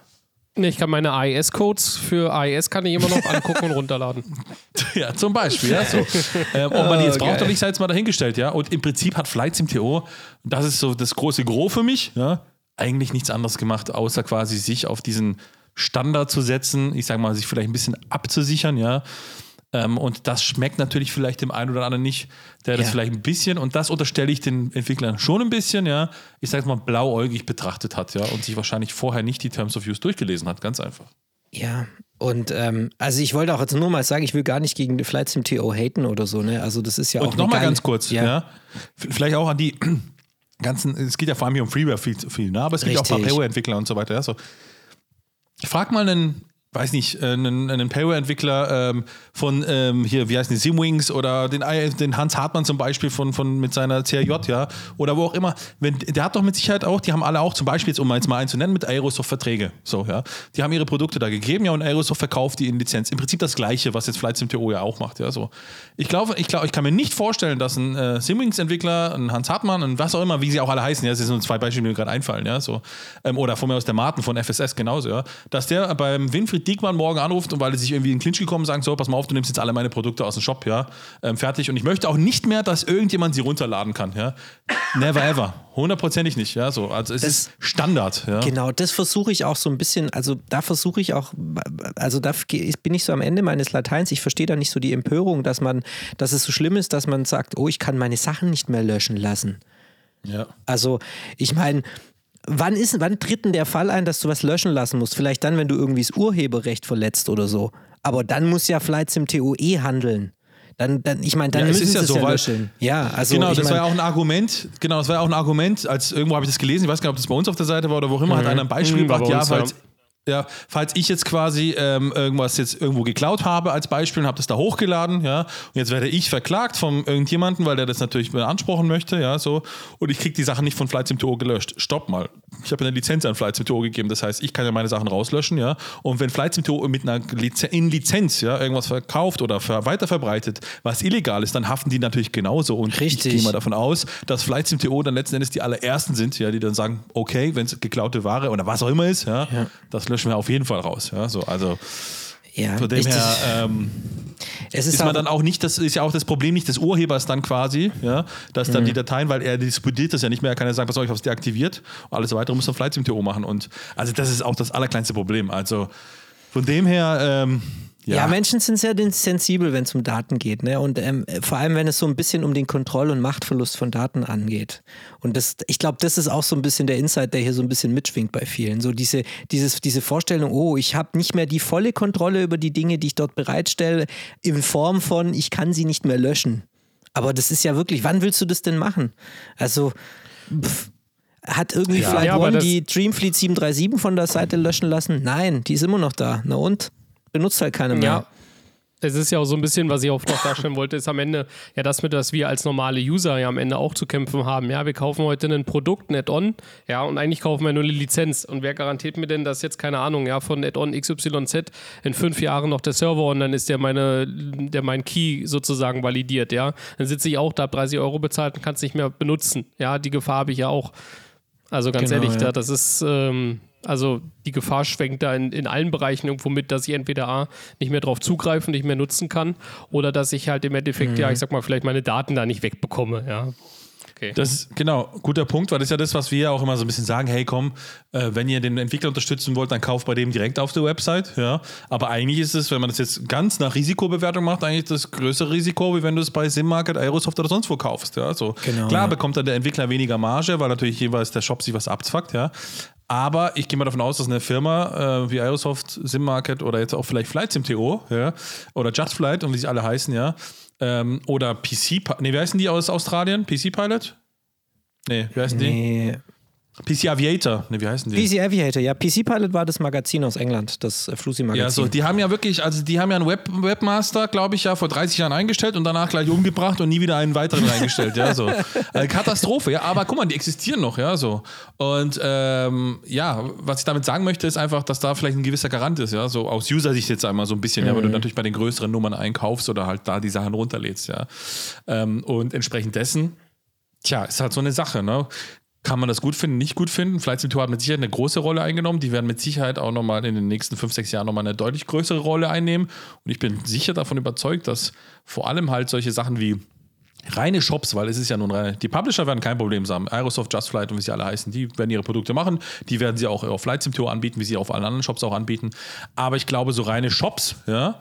Nee, ich kann meine AES-Codes für AES kann ich immer noch angucken und runterladen. Ja, zum Beispiel. Ja, so. ähm, ob man die jetzt oh, braucht oder nicht, sei jetzt mal dahingestellt. Ja? Und im Prinzip hat Flights im TO, das ist so das große Gros für mich, ja? eigentlich nichts anderes gemacht, außer quasi sich auf diesen Standard zu setzen, ich sage mal, sich vielleicht ein bisschen abzusichern, ja. Ähm, und das schmeckt natürlich vielleicht dem einen oder anderen nicht, der das vielleicht ein bisschen, und das unterstelle ich den Entwicklern schon ein bisschen, ja, ich sage mal, blauäugig betrachtet hat, ja, und sich wahrscheinlich vorher nicht die Terms of Use durchgelesen hat, ganz einfach. Ja, und ähm, also ich wollte auch jetzt nur mal sagen, ich will gar nicht gegen Flight Sim TO haten oder so, ne? Also das ist ja und auch. Und nochmal ganz kurz, ja. ja. Vielleicht auch an die ganzen, es geht ja vor allem hier um Freeware viel, viel ne? aber es gibt Richtig. auch Papayo-Entwickler und so weiter. Ja? So. Frag mal einen weiß nicht, äh, einen, einen Payware-Entwickler ähm, von ähm, hier, wie heißen die, Simwings oder den, den Hans Hartmann zum Beispiel von, von mit seiner CRJ, ja, oder wo auch immer, wenn, der hat doch mit Sicherheit auch, die haben alle auch zum Beispiel, jetzt um jetzt mal einen zu nennen, mit Aerosoft Verträge. So, ja. Die haben ihre Produkte da gegeben, ja, und Aerosoft verkauft die in Lizenz. Im Prinzip das gleiche, was jetzt Flight TO ja auch macht, ja. So. Ich glaube, ich glaube, ich kann mir nicht vorstellen, dass ein äh, Simwings-Entwickler, ein Hans Hartmann, ein was auch immer, wie sie auch alle heißen, ja, das sind so zwei Beispiele, die mir gerade einfallen, ja, so, ähm, oder von mir aus der Martin von FSS genauso, ja, dass der beim Winfried Diekmann morgen anruft und weil er sich irgendwie in den Clinch gekommen sagen, so, pass mal auf, du nimmst jetzt alle meine Produkte aus dem Shop, ja, ähm, fertig. Und ich möchte auch nicht mehr, dass irgendjemand sie runterladen kann, ja. Never ever. Hundertprozentig nicht, ja. So, also es das, ist Standard, ja. Genau, das versuche ich auch so ein bisschen, also da versuche ich auch, also da bin ich so am Ende meines Lateins, ich verstehe da nicht so die Empörung, dass man, dass es so schlimm ist, dass man sagt, oh, ich kann meine Sachen nicht mehr löschen lassen. Ja. Also, ich meine, Wann, ist, wann tritt denn der Fall ein, dass du was löschen lassen musst? Vielleicht dann, wenn du irgendwie das Urheberrecht verletzt oder so. Aber dann muss ja Flight Sim TO eh handeln. Dann, dann, ich meine, dann ja, müssen es ja so, ja löschen. Ja, also genau, das mein, war ja auch ein Argument. Genau, das war ja auch ein Argument. Als irgendwo habe ich das gelesen. Ich weiß gar nicht, ob das bei uns auf der Seite war oder wo auch immer. Mhm. Hat einer ein Beispiel mhm, gebracht. Ja, weil ja, falls ich jetzt quasi ähm, irgendwas jetzt irgendwo geklaut habe als Beispiel und habe das da hochgeladen, ja, und jetzt werde ich verklagt von irgendjemandem, weil der das natürlich beanspruchen möchte, ja, so, und ich kriege die Sachen nicht von Flight Sim2O gelöscht. Stopp mal. Ich habe eine Lizenz an Flight Sim2O gegeben, das heißt, ich kann ja meine Sachen rauslöschen, ja, und wenn Flight Sim2O mit einer Lizenz, in Lizenz, ja, irgendwas verkauft oder weiterverbreitet, was illegal ist, dann haften die natürlich genauso und Richtig. ich gehe mal davon aus, dass Flight Sim2O dann letzten Endes die allerersten sind, ja, die dann sagen, okay, wenn es geklaute Ware oder was auch immer ist, ja, ja. das löschen wir auf jeden Fall raus. Ja, so, also ja, von dem her ähm, ist, ist man dann auch nicht, das ist ja auch das Problem nicht des Urhebers dann quasi, ja, dass dann mhm. die Dateien, weil er disputiert das ja nicht mehr, er kann ja sagen, pass auf, ich habe es deaktiviert und alles weitere muss dann Flight Sim TO machen und also das ist auch das allerkleinste Problem. Also von dem her ähm, ja. ja, Menschen sind sehr sensibel, wenn es um Daten geht. Ne? Und ähm, vor allem, wenn es so ein bisschen um den Kontroll- und Machtverlust von Daten angeht. Und das, ich glaube, das ist auch so ein bisschen der Insight, der hier so ein bisschen mitschwingt bei vielen. So diese, dieses, diese Vorstellung, oh, ich habe nicht mehr die volle Kontrolle über die Dinge, die ich dort bereitstelle, in Form von, ich kann sie nicht mehr löschen. Aber das ist ja wirklich, wann willst du das denn machen? Also, pff, hat irgendwie ja, Flight ja, One die Dreamfleet 737 von der Seite löschen lassen? Nein, die ist immer noch da. Na und? Benutzt halt keine mehr. Ja. Es ist ja auch so ein bisschen, was ich auch noch darstellen wollte, ist am Ende ja das, mit was wir als normale User ja am Ende auch zu kämpfen haben. Ja, wir kaufen heute ein Produkt, ein Add-on, ja, und eigentlich kaufen wir nur eine Lizenz. Und wer garantiert mir denn, dass jetzt, keine Ahnung, ja, von Add-on XYZ in fünf Jahren noch der Server und dann ist der meine, der mein Key sozusagen validiert, ja. Dann sitze ich auch da, 30 Euro bezahlt und kann es nicht mehr benutzen. Ja, die Gefahr habe ich ja auch. Also ganz genau, ehrlich, ja. da, das ist, ähm, also die Gefahr schwenkt da in, in allen Bereichen irgendwo mit, dass ich entweder A, nicht mehr drauf zugreifen, nicht mehr nutzen kann oder dass ich halt im Endeffekt, mhm. ja, ich sag mal, vielleicht meine Daten da nicht wegbekomme, ja. Okay. Das ist genau, guter Punkt, weil das ist ja das, was wir auch immer so ein bisschen sagen, hey komm, äh, wenn ihr den Entwickler unterstützen wollt, dann kauft bei dem direkt auf der Website, ja. Aber eigentlich ist es, wenn man das jetzt ganz nach Risikobewertung macht, eigentlich das größere Risiko, wie wenn du es bei SimMarket, Aerosoft oder sonst wo kaufst, ja. So. Genau, Klar ja. bekommt dann der Entwickler weniger Marge, weil natürlich jeweils der Shop sich was abzwackt, ja. Aber ich gehe mal davon aus, dass eine Firma äh, wie Aerosoft, SimMarket oder jetzt auch vielleicht Flight SimTO ja, oder JustFlight und wie sie alle heißen, ja, ähm, oder PC, nee, wie heißen die aus Australien? PC Pilot? Nee, wie heißen nee. die? PC Aviator, ne, wie heißen die? PC Aviator, ja. PC Pilot war das Magazin aus England, das äh, Flusi-Magazin. Ja, so, die haben ja wirklich, also die haben ja einen Web Webmaster, glaube ich, ja, vor 30 Jahren eingestellt und danach gleich umgebracht und nie wieder einen weiteren reingestellt, ja, so. Also Katastrophe, ja, aber guck mal, die existieren noch, ja, so. Und ähm, ja, was ich damit sagen möchte, ist einfach, dass da vielleicht ein gewisser Garant ist, ja, so aus User-Sicht jetzt einmal so ein bisschen, mhm. ja, weil du mhm. natürlich bei den größeren Nummern einkaufst oder halt da die Sachen runterlädst, ja. Ähm, und entsprechend dessen Tja, ist halt so eine Sache, ne? Kann man das gut finden, nicht gut finden. Flight Sim hat mit Sicherheit eine große Rolle eingenommen. Die werden mit Sicherheit auch nochmal in den nächsten fünf, sechs Jahren nochmal eine deutlich größere Rolle einnehmen. Und ich bin sicher davon überzeugt, dass vor allem halt solche Sachen wie reine Shops, weil es ist ja nun rein, die Publisher werden kein Problem haben. Aerosoft, Just Flight und wie sie alle heißen, die werden ihre Produkte machen. Die werden sie auch auf Flight Sim Tour anbieten, wie sie auf allen anderen Shops auch anbieten. Aber ich glaube, so reine Shops, ja,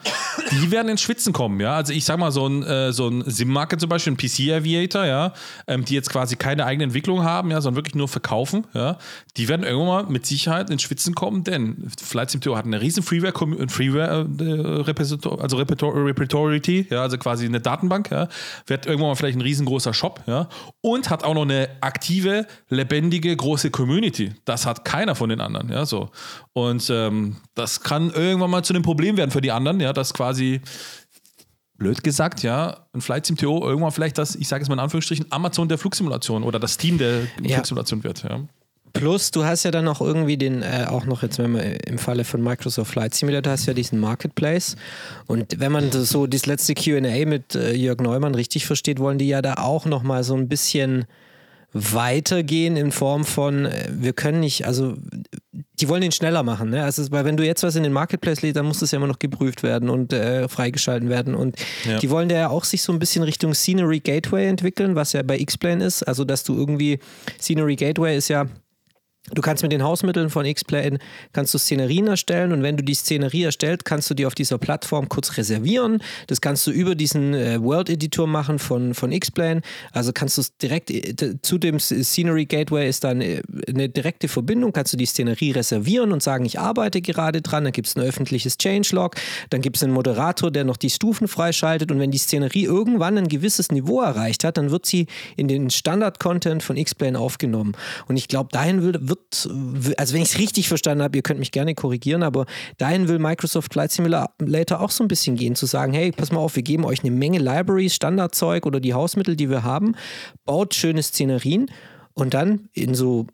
die werden ins Schwitzen kommen, ja. Also ich sag mal, so ein, äh, so ein Sim-Market zum Beispiel, ein PC Aviator, ja, ähm, die jetzt quasi keine eigene Entwicklung haben, ja, sondern wirklich nur verkaufen, ja, die werden irgendwann mal mit Sicherheit ins Schwitzen kommen, denn Flight Sim Tour hat eine riesen Freeware, Freeware äh, also Repertory, ja, also quasi eine Datenbank, ja, wird irgendwann mal vielleicht ein riesengroßer Shop, ja, und hat auch noch eine aktive, lebendige, große Community. Das hat keiner von den anderen, ja, so. Und ähm, das kann irgendwann mal zu einem Problem werden für die anderen, ja, dass quasi blöd gesagt, ja, ein Flight Sim TO irgendwann vielleicht das, ich sage es mal in Anführungsstrichen, Amazon der Flugsimulation oder das Team der Ja. Flugsimulation wird, ja. Plus, du hast ja dann auch irgendwie den, äh, auch noch jetzt, wenn wir im Falle von Microsoft Flight Simulator hast ja diesen Marketplace. Und wenn man so das letzte QA mit äh, Jörg Neumann richtig versteht, wollen die ja da auch nochmal so ein bisschen weitergehen in Form von, äh, wir können nicht, also die wollen den schneller machen. Ne? Also, weil wenn du jetzt was in den Marketplace lädst, dann muss das ja immer noch geprüft werden und äh, freigeschalten werden. Und Ja. die wollen da ja auch sich so ein bisschen Richtung Scenery Gateway entwickeln, was ja bei X-Plane ist. Also, dass du irgendwie, Scenery Gateway ist ja, Du kannst mit den Hausmitteln von X-Plane kannst du Szenerien erstellen und wenn du die Szenerie erstellt, kannst du die auf dieser Plattform kurz reservieren. Das kannst du über diesen äh, World Editor machen von, von X-Plane. Also kannst du es direkt äh, zu dem Scenery Gateway ist dann äh, eine direkte Verbindung, kannst du die Szenerie reservieren und sagen, ich arbeite gerade dran. Dann gibt es ein öffentliches Changelog, dann gibt es einen Moderator, der noch die Stufen freischaltet und wenn die Szenerie irgendwann ein gewisses Niveau erreicht hat, dann wird sie in den Standard-Content von X-Plane aufgenommen. Und ich glaube, dahin wird, also wenn ich es richtig verstanden habe, ihr könnt mich gerne korrigieren, aber dahin will Microsoft Flight Simulator auch so ein bisschen gehen, zu sagen, hey, pass mal auf, wir geben euch eine Menge Libraries, Standardzeug oder die Hausmittel, die wir haben, baut schöne Szenerien und dann in so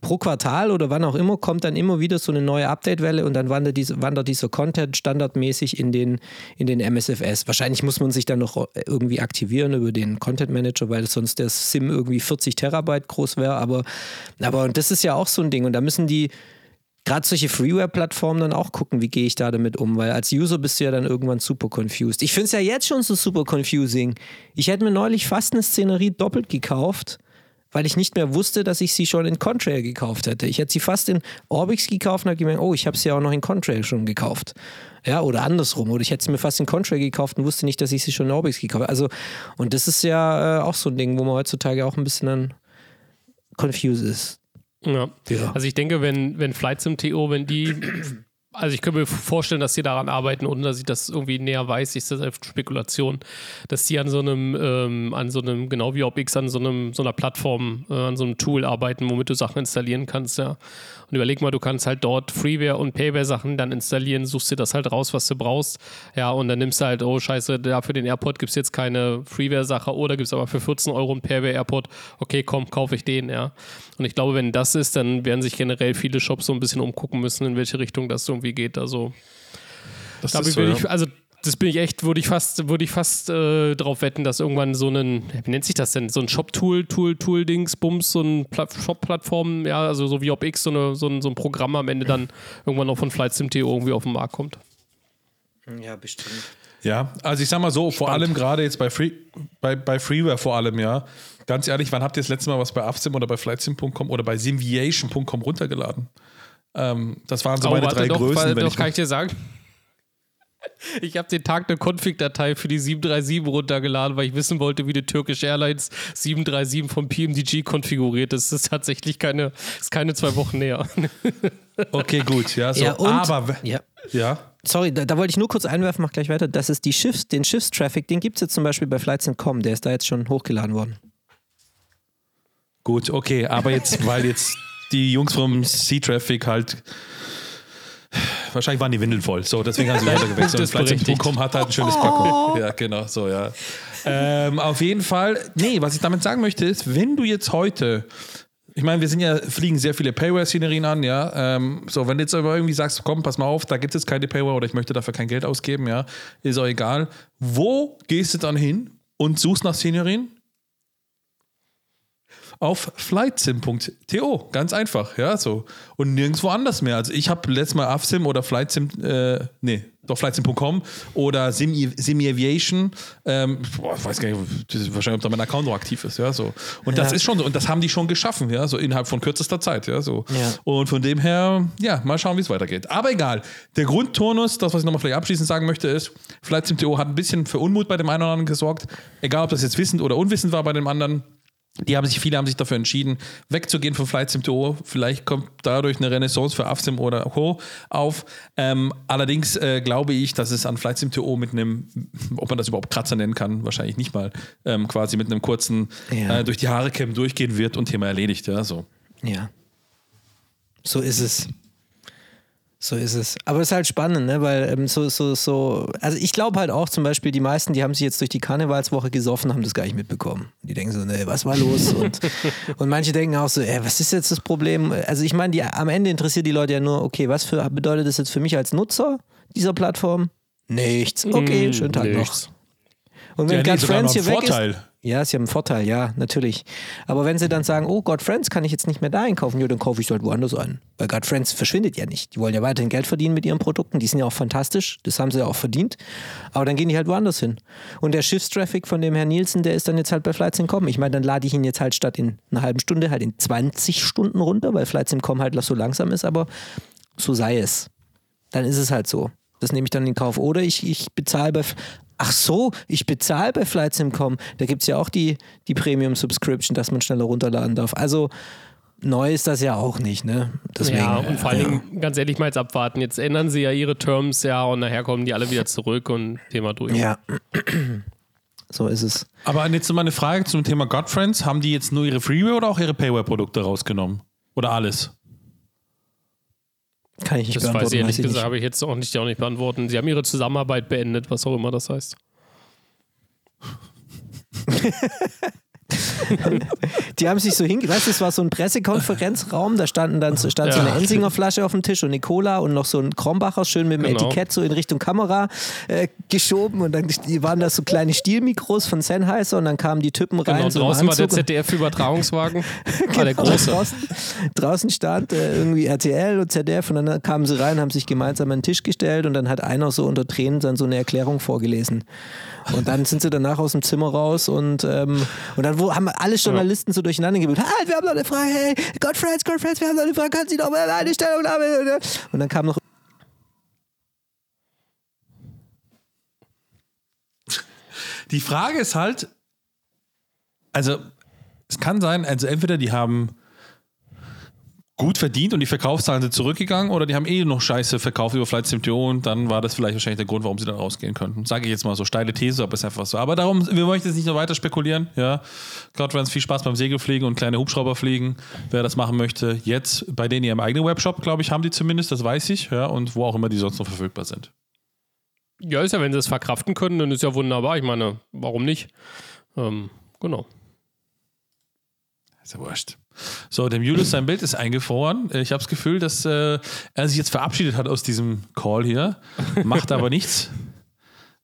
pro Quartal oder wann auch immer kommt dann immer wieder so eine neue Update-Welle und dann wandert, diese, wandert dieser Content standardmäßig in den, in den MSFS. Wahrscheinlich muss man sich dann noch irgendwie aktivieren über den Content Manager, weil sonst der SIM irgendwie 40 Terabyte groß wäre. Aber, aber und das ist ja auch so ein Ding und da müssen die gerade solche Freeware-Plattformen dann auch gucken, wie gehe ich da damit um, weil als User bist du ja dann irgendwann super confused. Ich finde es ja jetzt schon so super confusing. Ich hätte mir neulich fast eine Szenerie doppelt gekauft, weil ich nicht mehr wusste, dass ich sie schon in Contrail gekauft hätte. Ich hätte sie fast in Orbix gekauft und habe gemerkt, oh, ich habe sie ja auch noch in Contrail schon gekauft. Ja, oder andersrum. Oder ich hätte sie mir fast in Contrail gekauft und wusste nicht, dass ich sie schon in Orbix gekauft habe. Also, und das ist ja äh, auch so ein Ding, wo man heutzutage auch ein bisschen dann confused ist. Ja. Ja. Also ich denke, wenn, wenn Flight Sim TO, wenn die, also ich könnte mir vorstellen, dass sie daran arbeiten, ohne dass ich das irgendwie näher weiß, ist das einfach Spekulation, dass die an so einem, ähm, an so einem, genau wie OpX, an so einem, so einer Plattform, äh, an so einem Tool arbeiten, womit du Sachen installieren kannst, ja. Und überleg mal, du kannst halt dort Freeware und Payware-Sachen dann installieren, suchst dir das halt raus, was du brauchst. Ja, und dann nimmst du halt, oh scheiße, da für den Airport gibt es jetzt keine Freeware-Sache oder gibt es aber für 14 Euro einen Payware-Airport. Okay, komm, kaufe ich den, ja. Und ich glaube, wenn das ist, dann werden sich generell viele Shops so ein bisschen umgucken müssen, in welche Richtung das irgendwie geht. Also, Das da ist so, ich, also das bin ich echt, würde ich fast, würde ich fast äh, drauf wetten, dass irgendwann so ein, wie nennt sich das denn, so ein Shop-Tool, Tool, Tool-Dings, Bums, so ein Pla Shop-Plattform, ja, also so wie OpX, so, eine, so, ein, so ein Programm am Ende dann irgendwann noch von Flight Sim.to irgendwie auf den Markt kommt. Ja, bestimmt. Ja, also ich sag mal so, vor allem gerade jetzt bei, Free, bei, bei Freeware vor allem, ja. Ganz ehrlich, wann habt ihr das letzte Mal was bei Afsim oder bei Flightsim.com oder bei simviation.com runtergeladen? Ähm, das waren so meine Oh, warte drei doch, Größen. weil, wenn doch ich kann ich dir sagen. Ich habe den Tag eine Config-Datei für die 737 runtergeladen, weil ich wissen wollte, wie die Turkish Airlines 737 vom PMDG konfiguriert ist. Das ist tatsächlich keine, ist keine zwei Wochen näher. okay, gut, ja, so. Ja, und, aber, ja. ja, Sorry, da, da wollte ich nur kurz einwerfen, mach gleich weiter. Das ist die Schiffs, den Schiffstraffic, den gibt es jetzt zum Beispiel bei Flights.com, der ist da jetzt schon hochgeladen worden. gut, okay, aber jetzt, weil jetzt die Jungs vom Sea Traffic halt wahrscheinlich waren die Windeln voll. So, deswegen haben sie runtergewechselt. Und ist berechtigt. Flightsim.com hat halt ein schönes Packung. Ja, genau, so, ja. Ähm, auf jeden Fall, nee, was ich damit sagen möchte, ist, wenn du jetzt heute ich meine, wir sind ja, fliegen sehr viele Payware-Szenerien an, ja. Ähm, so, wenn du jetzt aber irgendwie sagst, komm, pass mal auf, da gibt es jetzt keine Payware oder ich möchte dafür kein Geld ausgeben, ja, ist auch egal. Wo gehst du dann hin und suchst nach Szenerien? Auf flightsim.to, ganz einfach, ja, so. Und nirgendwo anders mehr. Also ich habe letztes Mal AFSIM oder Flightsim, äh, nee, doch flightsim.com oder Sim, Sim Aviation, ähm, boah, ich weiß gar nicht, wahrscheinlich, ob da mein Account noch aktiv ist, ja, so. Und das Ja. ist schon so, und das haben die schon geschaffen, ja, so innerhalb von kürzester Zeit, ja, so. Ja. Und von dem her, ja, mal schauen, wie es weitergeht. Aber egal, der Grundturnus, das, was ich nochmal vielleicht abschließend sagen möchte, ist, Flightsim.to hat ein bisschen für Unmut bei dem einen oder anderen gesorgt, egal ob das jetzt wissend oder unwissend war bei dem anderen, Die haben sich, viele haben sich dafür entschieden, wegzugehen von Flight Sim to Vielleicht kommt dadurch eine Renaissance für AFSIM oder Co. auf. Ähm, allerdings äh, glaube ich, dass es an Flight Sim to mit einem, ob man das überhaupt Kratzer nennen kann, wahrscheinlich nicht mal, ähm, quasi mit einem kurzen Ja. äh, durch die Haare kämmen durchgehen wird und Thema erledigt. Ja, so. Ja. So ist es. So ist es. Aber es ist halt spannend, ne? weil ähm, so, so, so, also ich glaube halt auch zum Beispiel, die meisten, die haben sich jetzt durch die Karnevalswoche gesoffen, haben das gar nicht mitbekommen. Die denken so, ne, was war los? Und, und manche denken auch so, ey, was ist jetzt das Problem? Also ich meine, die, am Ende interessiert die Leute ja nur, okay, was für, bedeutet das jetzt für mich als Nutzer dieser Plattform? Nichts. Okay, Mm, schönen Tag noch. nichts. Und wenn Ja, nee, Friends noch hier ein weg Vorteil. ist. Ja, sie haben einen Vorteil, ja, natürlich. Aber wenn sie dann sagen, oh, God Friends kann ich jetzt nicht mehr da einkaufen, ja, dann kaufe ich es halt woanders ein. Weil God Friends verschwindet ja nicht. Die wollen ja weiterhin Geld verdienen mit ihren Produkten. Die sind ja auch fantastisch. Das haben sie ja auch verdient. Aber dann gehen die halt woanders hin. Und der Schiffstraffic von dem Herrn Nielsen, der ist dann jetzt halt bei Flightsim.com. Ich meine, dann lade ich ihn jetzt halt statt in einer halben Stunde halt in 20 Stunden runter, weil Flightsim.com halt so langsam ist. Aber so sei es. Dann ist es halt so. Das nehme ich dann in Kauf. Oder ich, ich bezahle bei. Ach so, ich bezahle bei Flightsim.com. Da gibt es ja auch die, die Premium-Subscription, dass man schneller runterladen darf. Also neu ist das ja auch nicht, ne? Deswegen, ja, und vor allen ja. Dingen, ganz ehrlich, mal jetzt abwarten. Jetzt ändern sie ja ihre Terms, ja, und nachher kommen die alle wieder zurück und Thema durch. Ja. So ist es. Aber jetzt noch mal eine Frage zum Thema Godfriends. Haben die jetzt nur ihre Freeware oder auch ihre Payware-Produkte rausgenommen? Oder alles? Kann ich nicht Das weiß beantworten. ich ehrlich weiß ich gesagt, nicht. habe ich jetzt auch nicht, auch nicht beantworten. Sie haben ihre Zusammenarbeit beendet, was auch immer das heißt. Die haben sich so hinge... Weißt du, es war so ein Pressekonferenzraum, da standen dann so- stand so Ja. eine Ensinger Flasche auf dem Tisch und eine Cola und noch so ein Krombacher schön mit dem Genau. Etikett so in Richtung Kamera äh, geschoben und dann die waren da so kleine Stielmikros von Sennheiser und dann kamen die Typen rein. Genau, so draußen war der ZDF-Übertragungswagen. ah, der Genau, große. Draußen, draußen stand äh, irgendwie RTL und ZDF und dann kamen sie rein, haben sich gemeinsam an den Tisch gestellt und dann hat einer so unter Tränen dann so eine Erklärung vorgelesen. Und dann sind sie danach aus dem Zimmer raus und, ähm, und dann wo, haben alle Journalisten so durcheinander gebildet. Halt, wir haben noch eine Frage, hey, Godfriends, Godfriends, wir haben noch eine Frage, können Sie noch mal eine Stellungnahme? Und dann kam noch Die Frage ist halt, also es kann sein, also entweder die haben gut verdient und die Verkaufszahlen sind zurückgegangen oder die haben eh noch Scheiße verkauft über Flight Sim.to und dann war das vielleicht wahrscheinlich der Grund, warum sie dann rausgehen könnten. Sage ich jetzt mal so, steile These, aber ist einfach so. Aber darum, wir möchten jetzt nicht noch weiter spekulieren. Ja, Godfriends, viel Spaß beim Segelfliegen und kleine Hubschrauber fliegen. Wer das machen möchte, jetzt bei denen ihrem eigenen Webshop, glaube ich, haben die zumindest, das weiß ich. Ja, und wo auch immer die sonst noch verfügbar sind. Ja, ist ja, wenn sie es verkraften können, dann ist ja wunderbar. Ich meine, warum nicht? Ähm, genau. Ist ja wurscht. So, dem Julius sein Bild ist eingefroren. Ich habe das Gefühl, dass äh, er sich jetzt verabschiedet hat aus diesem Call hier. Macht aber nichts.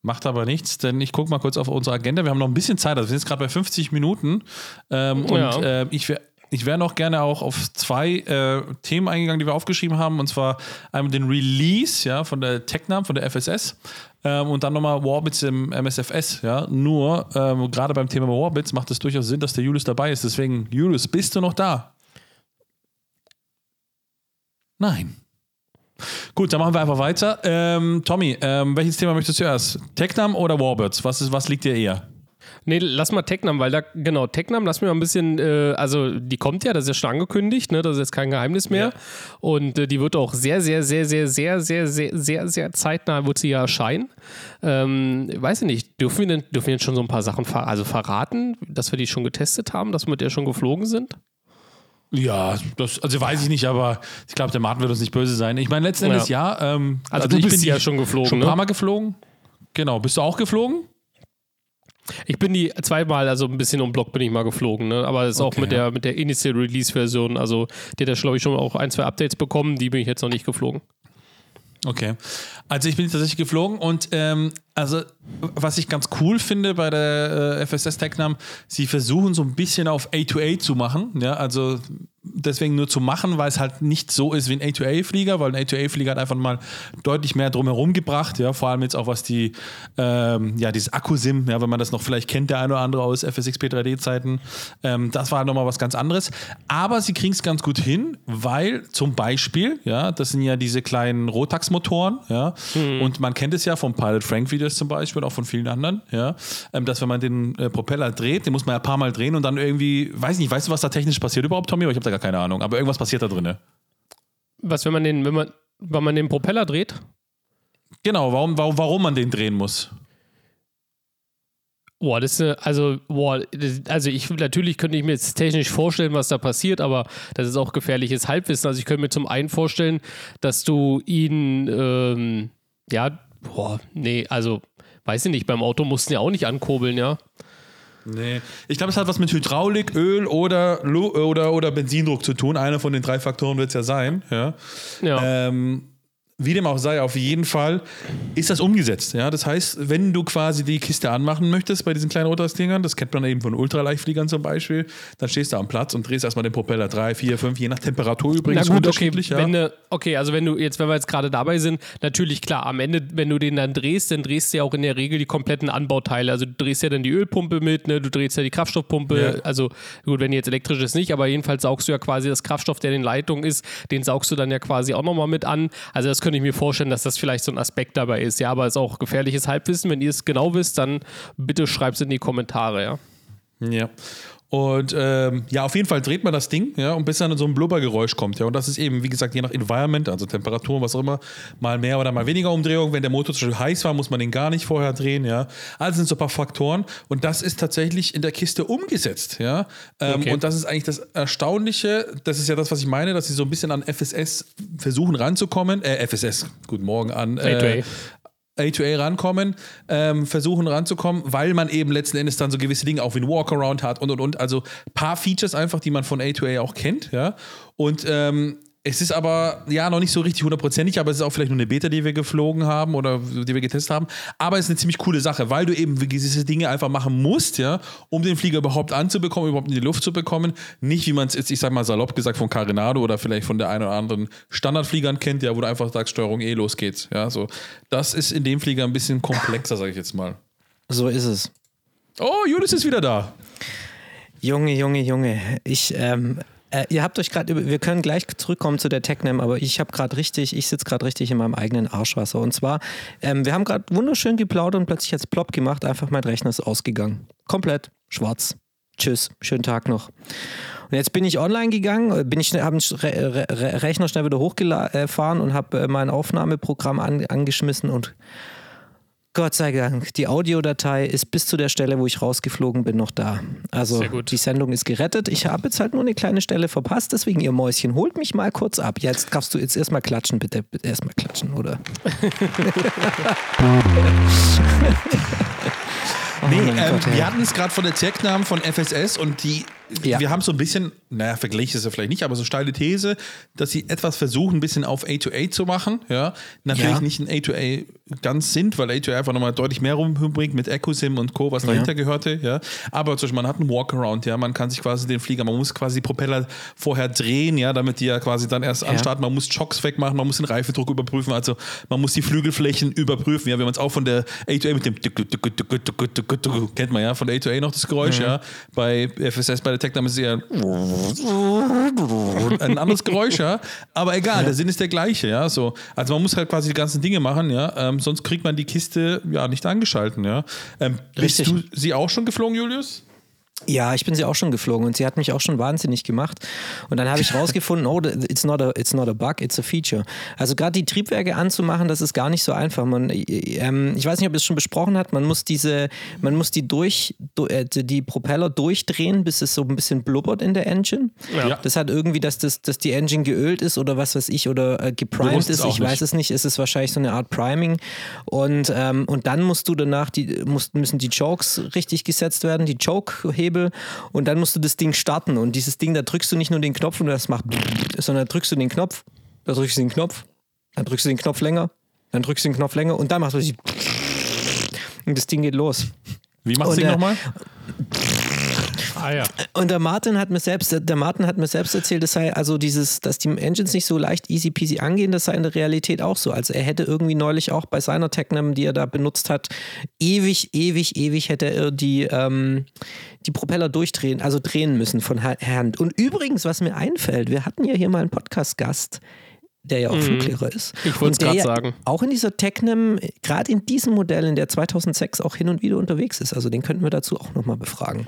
Macht aber nichts, denn ich gucke mal kurz auf unsere Agenda. Wir haben noch ein bisschen Zeit. Also wir sind jetzt gerade bei 50 Minuten. Ähm, Ja. Und äh, ich wäre ich wäre noch gerne auch auf zwei äh, Themen eingegangen, die wir aufgeschrieben haben. Und zwar einmal den Release ja, von der TechNam, von der FSS. Ähm, und dann nochmal Warbits im MSFS. Ja. Nur, ähm, gerade beim Thema Warbits macht es durchaus Sinn, dass der Julius dabei ist. Deswegen, Julius, bist du noch da? Nein. Gut, dann machen wir einfach weiter. Ähm, Tommy, ähm, welches Thema möchtest du zuerst? TechNam oder Warbirds? Was, ist, was liegt dir eher? Nee, lass mal Technam, weil da, genau, Technam, lass mir mal ein bisschen, äh, also die kommt ja, das ist ja schon angekündigt, ne, das ist jetzt kein Geheimnis mehr. Ja. Und äh, die wird auch sehr, sehr, sehr, sehr, sehr, sehr, sehr, sehr, sehr zeitnah wird sie ja erscheinen. Ähm, weiß ich nicht, dürfen wir denn, dürfen wir jetzt schon so ein paar Sachen ver also verraten, dass wir die schon getestet haben, dass wir mit der schon geflogen sind? Ja, das, also weiß ich nicht, aber ich glaube, der Martin wird uns nicht böse sein. Ich meine, letzten Endes ja. ähm, Also du ich bist bin ja schon geflogen, Schon ein ne? paar Mal geflogen. Genau. Bist du auch geflogen? Ich bin die zweimal, also ein bisschen um Block bin ich mal geflogen, ne? aber das ist auch Okay, mit der, mit der Initial Release Version, also die hat ja, glaube ich, schon auch ein, zwei Updates bekommen, die bin ich jetzt noch nicht geflogen. Okay. Also ich bin tatsächlich geflogen und ähm, also was ich ganz cool finde bei der äh, FSS TechNam, sie versuchen so ein bisschen auf A2A zu machen. Ja, also deswegen nur zu machen, weil es halt nicht so ist wie ein A2A-Flieger, weil ein A2A-Flieger hat einfach mal deutlich mehr drumherum gebracht, ja, vor allem jetzt auch was die, ähm, ja, dieses Akkusim, ja, wenn man das noch vielleicht kennt, der eine oder andere aus FSXP 3D-Zeiten, ähm, das war halt nochmal was ganz anderes. Aber sie kriegen es ganz gut hin, weil zum Beispiel, ja, das sind ja diese kleinen Rotax-Motoren, ja, mhm. und man kennt es ja vom Pilot Frank-Videos zum Beispiel, auch von vielen anderen, ja, ähm, dass wenn man den äh, Propeller dreht, den muss man ja ein paar Mal drehen und dann irgendwie, weiß nicht, weißt du, was da technisch passiert überhaupt, Tommy? Ich habe da gar keine Ahnung, aber irgendwas passiert da drin. Was, wenn man den, wenn man, wenn man den Propeller dreht? Genau, warum, warum, warum man den drehen muss. Boah, das ist also, boah, also ich natürlich könnte ich mir jetzt technisch vorstellen, was da passiert, aber das ist auch gefährliches Halbwissen. Also ich könnte mir zum einen vorstellen, dass du ihn, ähm, ja, boah, nee, also weiß ich nicht, beim Auto mussten ja auch nicht ankurbeln, ja. Nee, ich glaube, es hat was mit Hydraulik, Öl oder, oder, oder Benzindruck zu tun. Einer von den drei Faktoren wird es ja sein. Ja. ja. Ähm, wie dem auch sei, auf jeden Fall ist das umgesetzt. Ja? Das heißt, wenn du quasi die Kiste anmachen möchtest bei diesen kleinen Rotax-Dingern, das kennt man eben von Ultraleichtfliegern zum Beispiel, dann stehst du am Platz und drehst erstmal den Propeller 3, 4, 5, je nach Temperatur übrigens Na gut, unterschiedlich. Okay, ja. wenn, okay, also wenn du jetzt, wenn wir jetzt gerade dabei sind, natürlich klar, am Ende, wenn du den dann drehst, dann drehst du ja auch in der Regel die kompletten Anbauteile. Also du drehst ja dann die Ölpumpe mit, ne? du drehst ja die Kraftstoffpumpe. Ja. Also gut, wenn jetzt elektrisch ist nicht, aber jedenfalls saugst du ja quasi das Kraftstoff, der in den Leitungen ist, den saugst du dann ja quasi auch nochmal mit an. Also das könnte ich mir vorstellen, dass das vielleicht so ein Aspekt dabei ist. Ja, aber es ist auch gefährliches Halbwissen. Wenn ihr es genau wisst, dann bitte schreibt es in die Kommentare, ja. Ja. Und ähm, ja, auf jeden Fall dreht man das Ding, ja, und bis dann so ein Blubbergeräusch kommt, ja. Und das ist eben, wie gesagt, je nach Environment, also Temperatur, was auch immer, mal mehr oder mal weniger Umdrehung. Wenn der Motor zum Beispiel heiß war, muss man den gar nicht vorher drehen, ja. Also sind so ein paar Faktoren. Und das ist tatsächlich in der Kiste umgesetzt, ja. Ähm, okay. Und das ist eigentlich das Erstaunliche. Das ist ja das, was ich meine, dass sie so ein bisschen an FSS versuchen ranzukommen. Äh, FSS, guten Morgen an. Äh, A2A rankommen, ähm, versuchen ranzukommen, weil man eben letzten Endes dann so gewisse Dinge auch wie ein Walkaround hat und und und. Also paar Features einfach, die man von A2A auch kennt, ja. Und ähm, es ist aber ja noch nicht so richtig hundertprozentig, aber es ist auch vielleicht nur eine Beta, die wir geflogen haben oder die wir getestet haben. Aber es ist eine ziemlich coole Sache, weil du eben gewisse Dinge einfach machen musst, ja, um den Flieger überhaupt anzubekommen, überhaupt in die Luft zu bekommen. Nicht, wie man es jetzt, ich sag mal salopp gesagt, von Carinado oder vielleicht von der einen oder anderen Standardfliegern kennt, ja, wo du einfach sagst, Steuerung E, los geht's. Ja, so. Das ist in dem Flieger ein bisschen komplexer, sage ich jetzt mal. So ist es. Oh, Julius ist wieder da. Junge, Junge, Junge. Ich, ähm, äh, ihr habt euch gerade, wir können gleich zurückkommen zu der TechNam, aber ich habe gerade richtig, ich sitze gerade richtig in meinem eigenen Arschwasser. Und zwar, ähm, wir haben gerade wunderschön geplaudert und plötzlich jetzt plopp gemacht, einfach mein Rechner ist ausgegangen. Komplett schwarz. Tschüss, schönen Tag noch. Und jetzt bin ich online gegangen, bin ich, habe den Re Re Rechner schnell wieder hochgefahren und habe äh, mein Aufnahmeprogramm an, angeschmissen und Gott sei Dank, die Audiodatei ist bis zu der Stelle, wo ich rausgeflogen bin, noch da. Also die Sendung ist gerettet. Ich habe jetzt halt nur eine kleine Stelle verpasst, deswegen ihr Mäuschen, holt mich mal kurz ab. Jetzt darfst du jetzt erstmal klatschen, bitte. Erstmal klatschen, oder? nee, oh ähm, Gott, wir hatten es gerade von der Tech-Namen von FSS und die ja. wir haben so ein bisschen, naja, Vergleich ist ja vielleicht nicht, aber so steile These, dass sie etwas versuchen, ein bisschen auf A2A zu machen. Ja, natürlich ja. nicht ein A2A ganz sind, weil A2A einfach nochmal deutlich mehr rumbringt mit EcoSim und Co., was dahinter ja. gehörte. Ja, aber zum Beispiel, man hat einen Walkaround, ja, man kann sich quasi den Flieger, man muss quasi die Propeller vorher drehen, ja, damit die ja quasi dann erst anstarten. Man muss Chocks wegmachen, man muss den Reifedruck überprüfen, also man muss die Flügelflächen überprüfen. Ja, wir haben uns auch von der A2A mit dem kennt man ja von der A2A noch das Geräusch, ja, bei FSS bei der Tech-Name ist eher ein anderes Geräusch, ja. Aber egal, der Sinn ist der gleiche, ja. So. Also man muss halt quasi die ganzen Dinge machen, ja. Ähm, sonst kriegt man die Kiste ja nicht angeschalten, ja. Ähm, bist du sie auch schon geflogen, Julius? Ja, ich bin sie auch schon geflogen und sie hat mich auch schon wahnsinnig gemacht. Und dann habe ich rausgefunden, oh, it's not, a, it's not a bug, it's a feature. Also gerade die Triebwerke anzumachen, das ist gar nicht so einfach. Man, ähm, ich weiß nicht, ob ihr es schon besprochen habt, man muss diese, man muss die durch, äh, die Propeller durchdrehen, bis es so ein bisschen blubbert in der Engine. Ja. Das hat irgendwie, dass, das, dass die Engine geölt ist oder was weiß ich, oder äh, geprimed ist, ich weiß es nicht. Es ist wahrscheinlich so eine Art Priming. Und, ähm, und dann musst du danach, die, musst, müssen die Chokes richtig gesetzt werden, die Choke-Hebel Hebel und dann musst du das Ding starten. Und dieses Ding, da drückst du nicht nur den Knopf und das macht, sondern drückst du den Knopf, da drückst du den Knopf, dann drückst du den Knopf länger, dann drückst du den Knopf länger und dann machst du und das Ding geht los. Wie machst du das Ding nochmal? Ah ja. Und der Martin hat mir selbst, der Martin hat mir selbst erzählt, das sei also dieses, dass die Engines nicht so leicht easy peasy angehen, das sei in der Realität auch so. Also er hätte irgendwie neulich auch bei seiner Technam, die er da benutzt hat, ewig, ewig, ewig hätte er die, ähm, die Propeller durchdrehen, also drehen müssen von Hand. Und übrigens, was mir einfällt, wir hatten ja hier mal einen Podcast-Gast, der ja auch mhm. Fluglehrer ist. Ich wollte es gerade ja sagen. Auch in dieser Technem, gerade in diesem Modell, in der 2006 auch hin und wieder unterwegs ist. Also den könnten wir dazu auch nochmal befragen.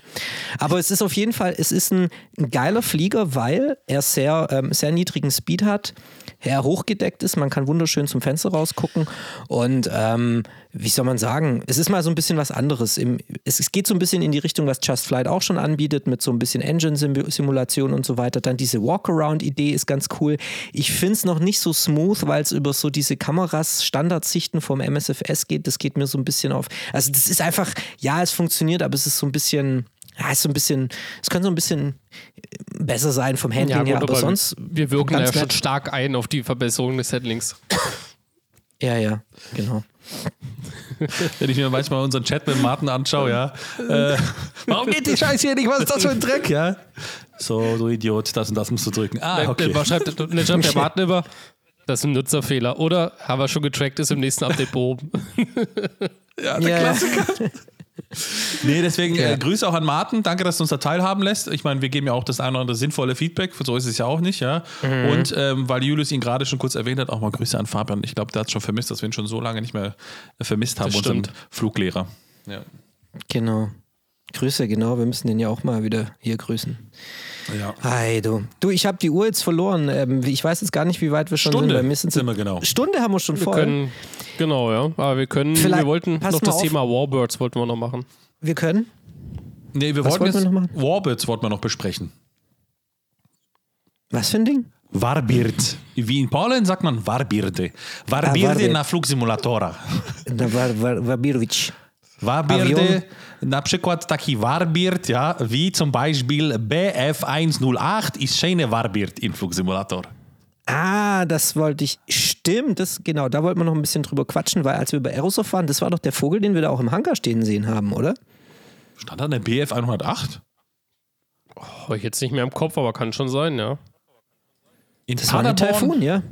Aber es ist auf jeden Fall, es ist ein, ein geiler Flieger, weil er sehr, ähm, sehr niedrigen Speed hat, er hochgedeckt ist, man kann wunderschön zum Fenster rausgucken und ähm, wie soll man sagen, es ist mal so ein bisschen was anderes. Im, es, es, geht so ein bisschen in die Richtung, was Just Flight auch schon anbietet, mit so ein bisschen Engine-Simulation und so weiter. Dann diese Walkaround-Idee ist ganz cool. Ich finde es noch nicht so smooth, weil es über so diese Kameras, Standardsichten vom MSFS geht. Das geht mir so ein bisschen auf. Also, das ist einfach, ja, es funktioniert, aber es ist so ein bisschen. Ja, ist so ein bisschen, es könnte so ein bisschen besser sein vom Handling ja, gut, her, aber, aber sonst. Wir wirken ja schon stark ein auf die Verbesserung des Handlings. Ja, ja, genau. Wenn ich mir manchmal unseren Chat mit Martin anschaue, ja. Äh, warum geht die Scheiße hier nicht? Was ist das für ein Dreck, ja? So, du Idiot, das und das musst du drücken. Ah, okay. Dann schreibt, dann schreibt der Martin immer, das ist ein Nutzerfehler. Oder haben wir schon getrackt, ist im nächsten Update behoben. ja, der ja, Klassiker. Nee, deswegen ja. äh, Grüße auch an Martin. Danke, dass du uns da teilhaben lässt. Ich meine, wir geben ja auch das eine oder andere sinnvolle Feedback. So ist es ja auch nicht, ja. Mhm. Und ähm, weil Julius ihn gerade schon kurz erwähnt hat, auch mal Grüße an Fabian. Ich glaube, der hat schon vermisst, dass wir ihn schon so lange nicht mehr äh, vermisst haben, unseren Fluglehrer. Ja. Genau. Grüße, genau. Wir müssen den ja auch mal wieder hier grüßen. Ja. Hi, du. Du, ich habe die Uhr jetzt verloren. Ähm, ich weiß jetzt gar nicht, wie weit wir schon Stunde sind. Wir sind wir genau. Stunde haben wir schon wir voll. Können, genau, ja. Aber wir können, Vielleicht, wir wollten noch das auf. Thema Warbirds wollten wir noch machen. Wir können? Nee, wir Was wollten jetzt wir Warbirds wollten wir noch besprechen. Was für ein Ding? Warbird. Wie in Polen sagt man Warbirde. Warbirde ah, na flugsimulatora. Na war, war. Warbirde, na przykład taki Warbird, ja, wie zum Beispiel BF108 ist keine Warbird im Flugsimulator. Ah, das wollte ich. Stimmt, das genau, da wollten wir noch ein bisschen drüber quatschen, weil als wir bei Aerosoft waren, das war doch der Vogel, den wir da auch im Hangar stehen sehen haben, oder? Stand da eine BF 108? Oh, ich jetzt nicht mehr im Kopf, aber kann schon sein, ja. In das Paderborn? war ein Taifun, ja.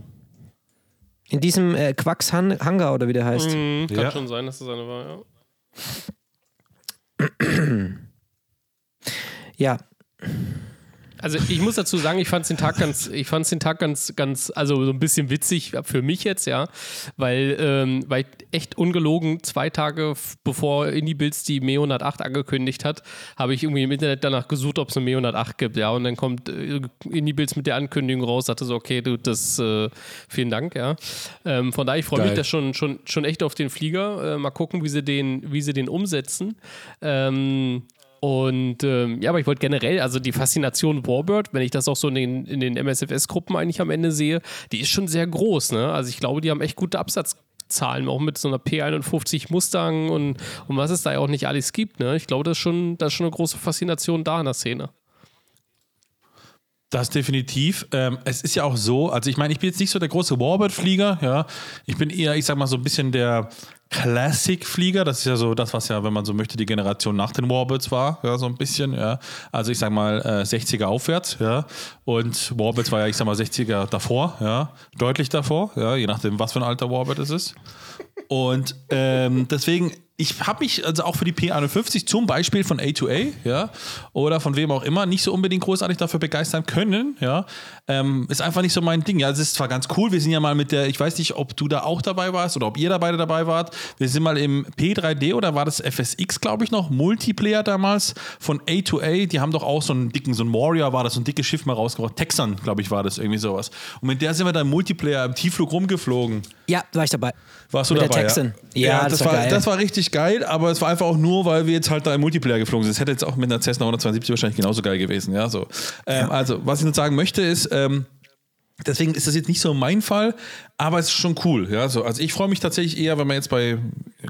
In diesem äh, Quacks Han Hangar oder wie der heißt. Mhm, kann ja. schon sein, dass das eine war, ja. Ja. Also ich muss dazu sagen, ich fand den Tag ganz, ich fand den Tag ganz, ganz, also so ein bisschen witzig für mich jetzt, ja, weil, ähm, weil echt ungelogen zwei Tage bevor IndyBuilds die Me 108 angekündigt hat, habe ich irgendwie im Internet danach gesucht, ob es eine Me 108 gibt, ja, und dann kommt äh, IndyBuilds mit der Ankündigung raus, sagte so, okay, du, das, äh, vielen Dank, ja. Ähm, von daher, ich freue mich da schon, schon, schon echt auf den Flieger. Äh, mal gucken, wie sie den, wie sie den umsetzen. Ähm, und ähm, ja, aber ich wollte generell, also die Faszination Warbird, wenn ich das auch so in den, in den MSFS-Gruppen eigentlich am Ende sehe, die ist schon sehr groß. Ne? Also ich glaube, die haben echt gute Absatzzahlen, auch mit so einer P51 Mustang und, und was es da ja auch nicht alles gibt. Ne? Ich glaube, das ist, schon, das ist schon eine große Faszination da in der Szene. Das definitiv. Ähm, es ist ja auch so, also ich meine, ich bin jetzt nicht so der große Warbird-Flieger, ja. Ich bin eher, ich sag mal, so ein bisschen der Classic-Flieger. Das ist ja so das, was ja, wenn man so möchte, die Generation nach den Warbirds war, ja, so ein bisschen, ja. Also ich sag mal, äh, 60er aufwärts, ja. Und Warbirds war ja, ich sag mal, 60er davor, ja. Deutlich davor, ja, je nachdem, was für ein alter Warbird es ist. Und ähm, deswegen ich habe mich also auch für die P51 zum Beispiel von A2A, ja, oder von wem auch immer, nicht so unbedingt großartig dafür begeistern können, ja. Ähm, ist einfach nicht so mein Ding. Ja, es ist zwar ganz cool, wir sind ja mal mit der, ich weiß nicht, ob du da auch dabei warst oder ob ihr da beide dabei wart. Wir sind mal im P3D oder war das FSX, glaube ich, noch, Multiplayer damals von A2A. Die haben doch auch so einen dicken, so ein Warrior war das, so ein dickes Schiff mal rausgebracht. Texan, glaube ich, war das irgendwie sowas. Und mit der sind wir dann im Multiplayer im Tiefflug rumgeflogen. Ja, war ich dabei. Warst du mit dabei? Der Texan. Ja, ja das, das, war, geil. das war richtig geil, aber es war einfach auch nur, weil wir jetzt halt da im Multiplayer geflogen sind. Es hätte jetzt auch mit einer Cessna 172 wahrscheinlich genauso geil gewesen. Ja, so. Ähm, ja. Also, was ich nur sagen möchte, ist, ähm, Deswegen ist das jetzt nicht so mein Fall, aber es ist schon cool. Ja? So, also ich freue mich tatsächlich eher, wenn wir jetzt bei,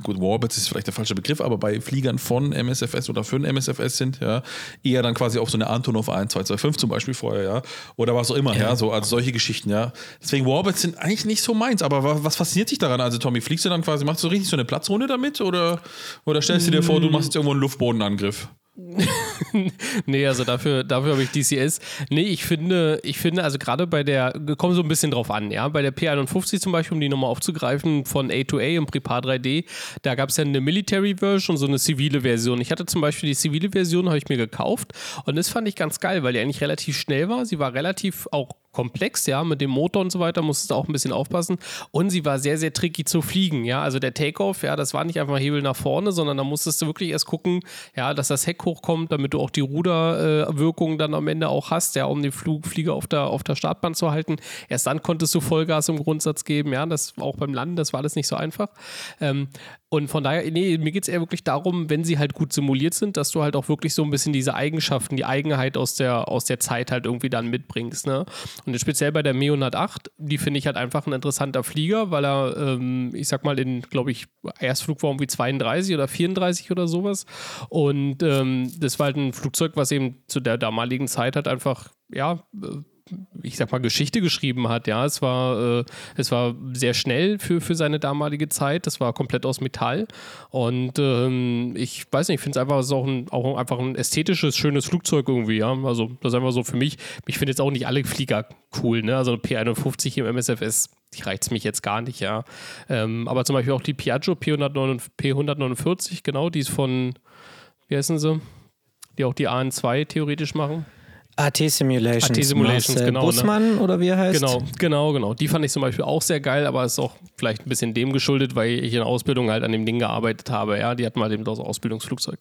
gut, Warbirds ist vielleicht der falsche Begriff, aber bei Fliegern von MSFS oder für ein MSFS sind, ja, eher dann quasi auf so eine Antonov 1225 zum Beispiel vorher, ja, oder was auch immer, ja, ja so, also solche Geschichten, ja. Deswegen Warbirds sind eigentlich nicht so meins, aber was, was fasziniert dich daran? Also Tommy, fliegst du dann quasi, machst du richtig so eine Platzrunde damit oder, oder stellst du dir vor, du machst jetzt irgendwo einen Luftbodenangriff? nee, also dafür, dafür habe ich DCS. Nee, ich finde, ich finde, also gerade bei der, kommt so ein bisschen drauf an, ja. Bei der P51 zum Beispiel, um die nochmal aufzugreifen, von A2A im Prepar 3D, da gab es ja eine Military Version und so eine zivile Version. Ich hatte zum Beispiel die zivile Version, habe ich mir gekauft und das fand ich ganz geil, weil die eigentlich relativ schnell war. Sie war relativ auch komplex, ja, mit dem Motor und so weiter, musstest du auch ein bisschen aufpassen. Und sie war sehr, sehr tricky zu fliegen, ja. Also der Takeoff, ja, das war nicht einfach Hebel nach vorne, sondern da musstest du wirklich erst gucken, ja, dass das Heck hochkommt, damit du auch die Ruderwirkung äh, dann am Ende auch hast, ja, um den Flug, Flieger auf der, auf der Startbahn zu halten. Erst dann konntest du Vollgas im Grundsatz geben, ja, das auch beim Landen, das war alles nicht so einfach. Ähm, und von daher, nee, mir geht es eher wirklich darum, wenn sie halt gut simuliert sind, dass du halt auch wirklich so ein bisschen diese Eigenschaften, die Eigenheit aus der, aus der Zeit halt irgendwie dann mitbringst. Ne? Und speziell bei der Me 108, die finde ich halt einfach ein interessanter Flieger, weil er, ähm, ich sag mal, in, glaube ich, Erstflug war irgendwie 32 oder 34 oder sowas. Und ähm, das war halt ein Flugzeug, was eben zu der damaligen Zeit halt einfach, ja, äh, ich sag mal, Geschichte geschrieben hat. Ja, es war, äh, es war sehr schnell für, für seine damalige Zeit. Das war komplett aus Metall. Und ähm, ich weiß nicht, ich finde es einfach, es auch, ein, auch einfach ein ästhetisches, schönes Flugzeug irgendwie. Ja, also das ist einfach so für mich. Ich finde jetzt auch nicht alle Flieger cool. Ne? Also P51 im MSFS die reizt mich jetzt gar nicht, ja. Ähm, aber zum Beispiel auch die Piaggio P149, P149, genau, die ist von, wie heißen sie? Die auch die AN2 theoretisch machen. AT Simulations. AT Simulations, Marcel genau. Bussmann ne? oder wie er heißt? Genau, genau, genau. Die fand ich zum Beispiel auch sehr geil, aber ist auch vielleicht ein bisschen dem geschuldet, weil ich in der Ausbildung halt an dem Ding gearbeitet habe. Ja, die hatten mal eben das Ausbildungsflugzeug.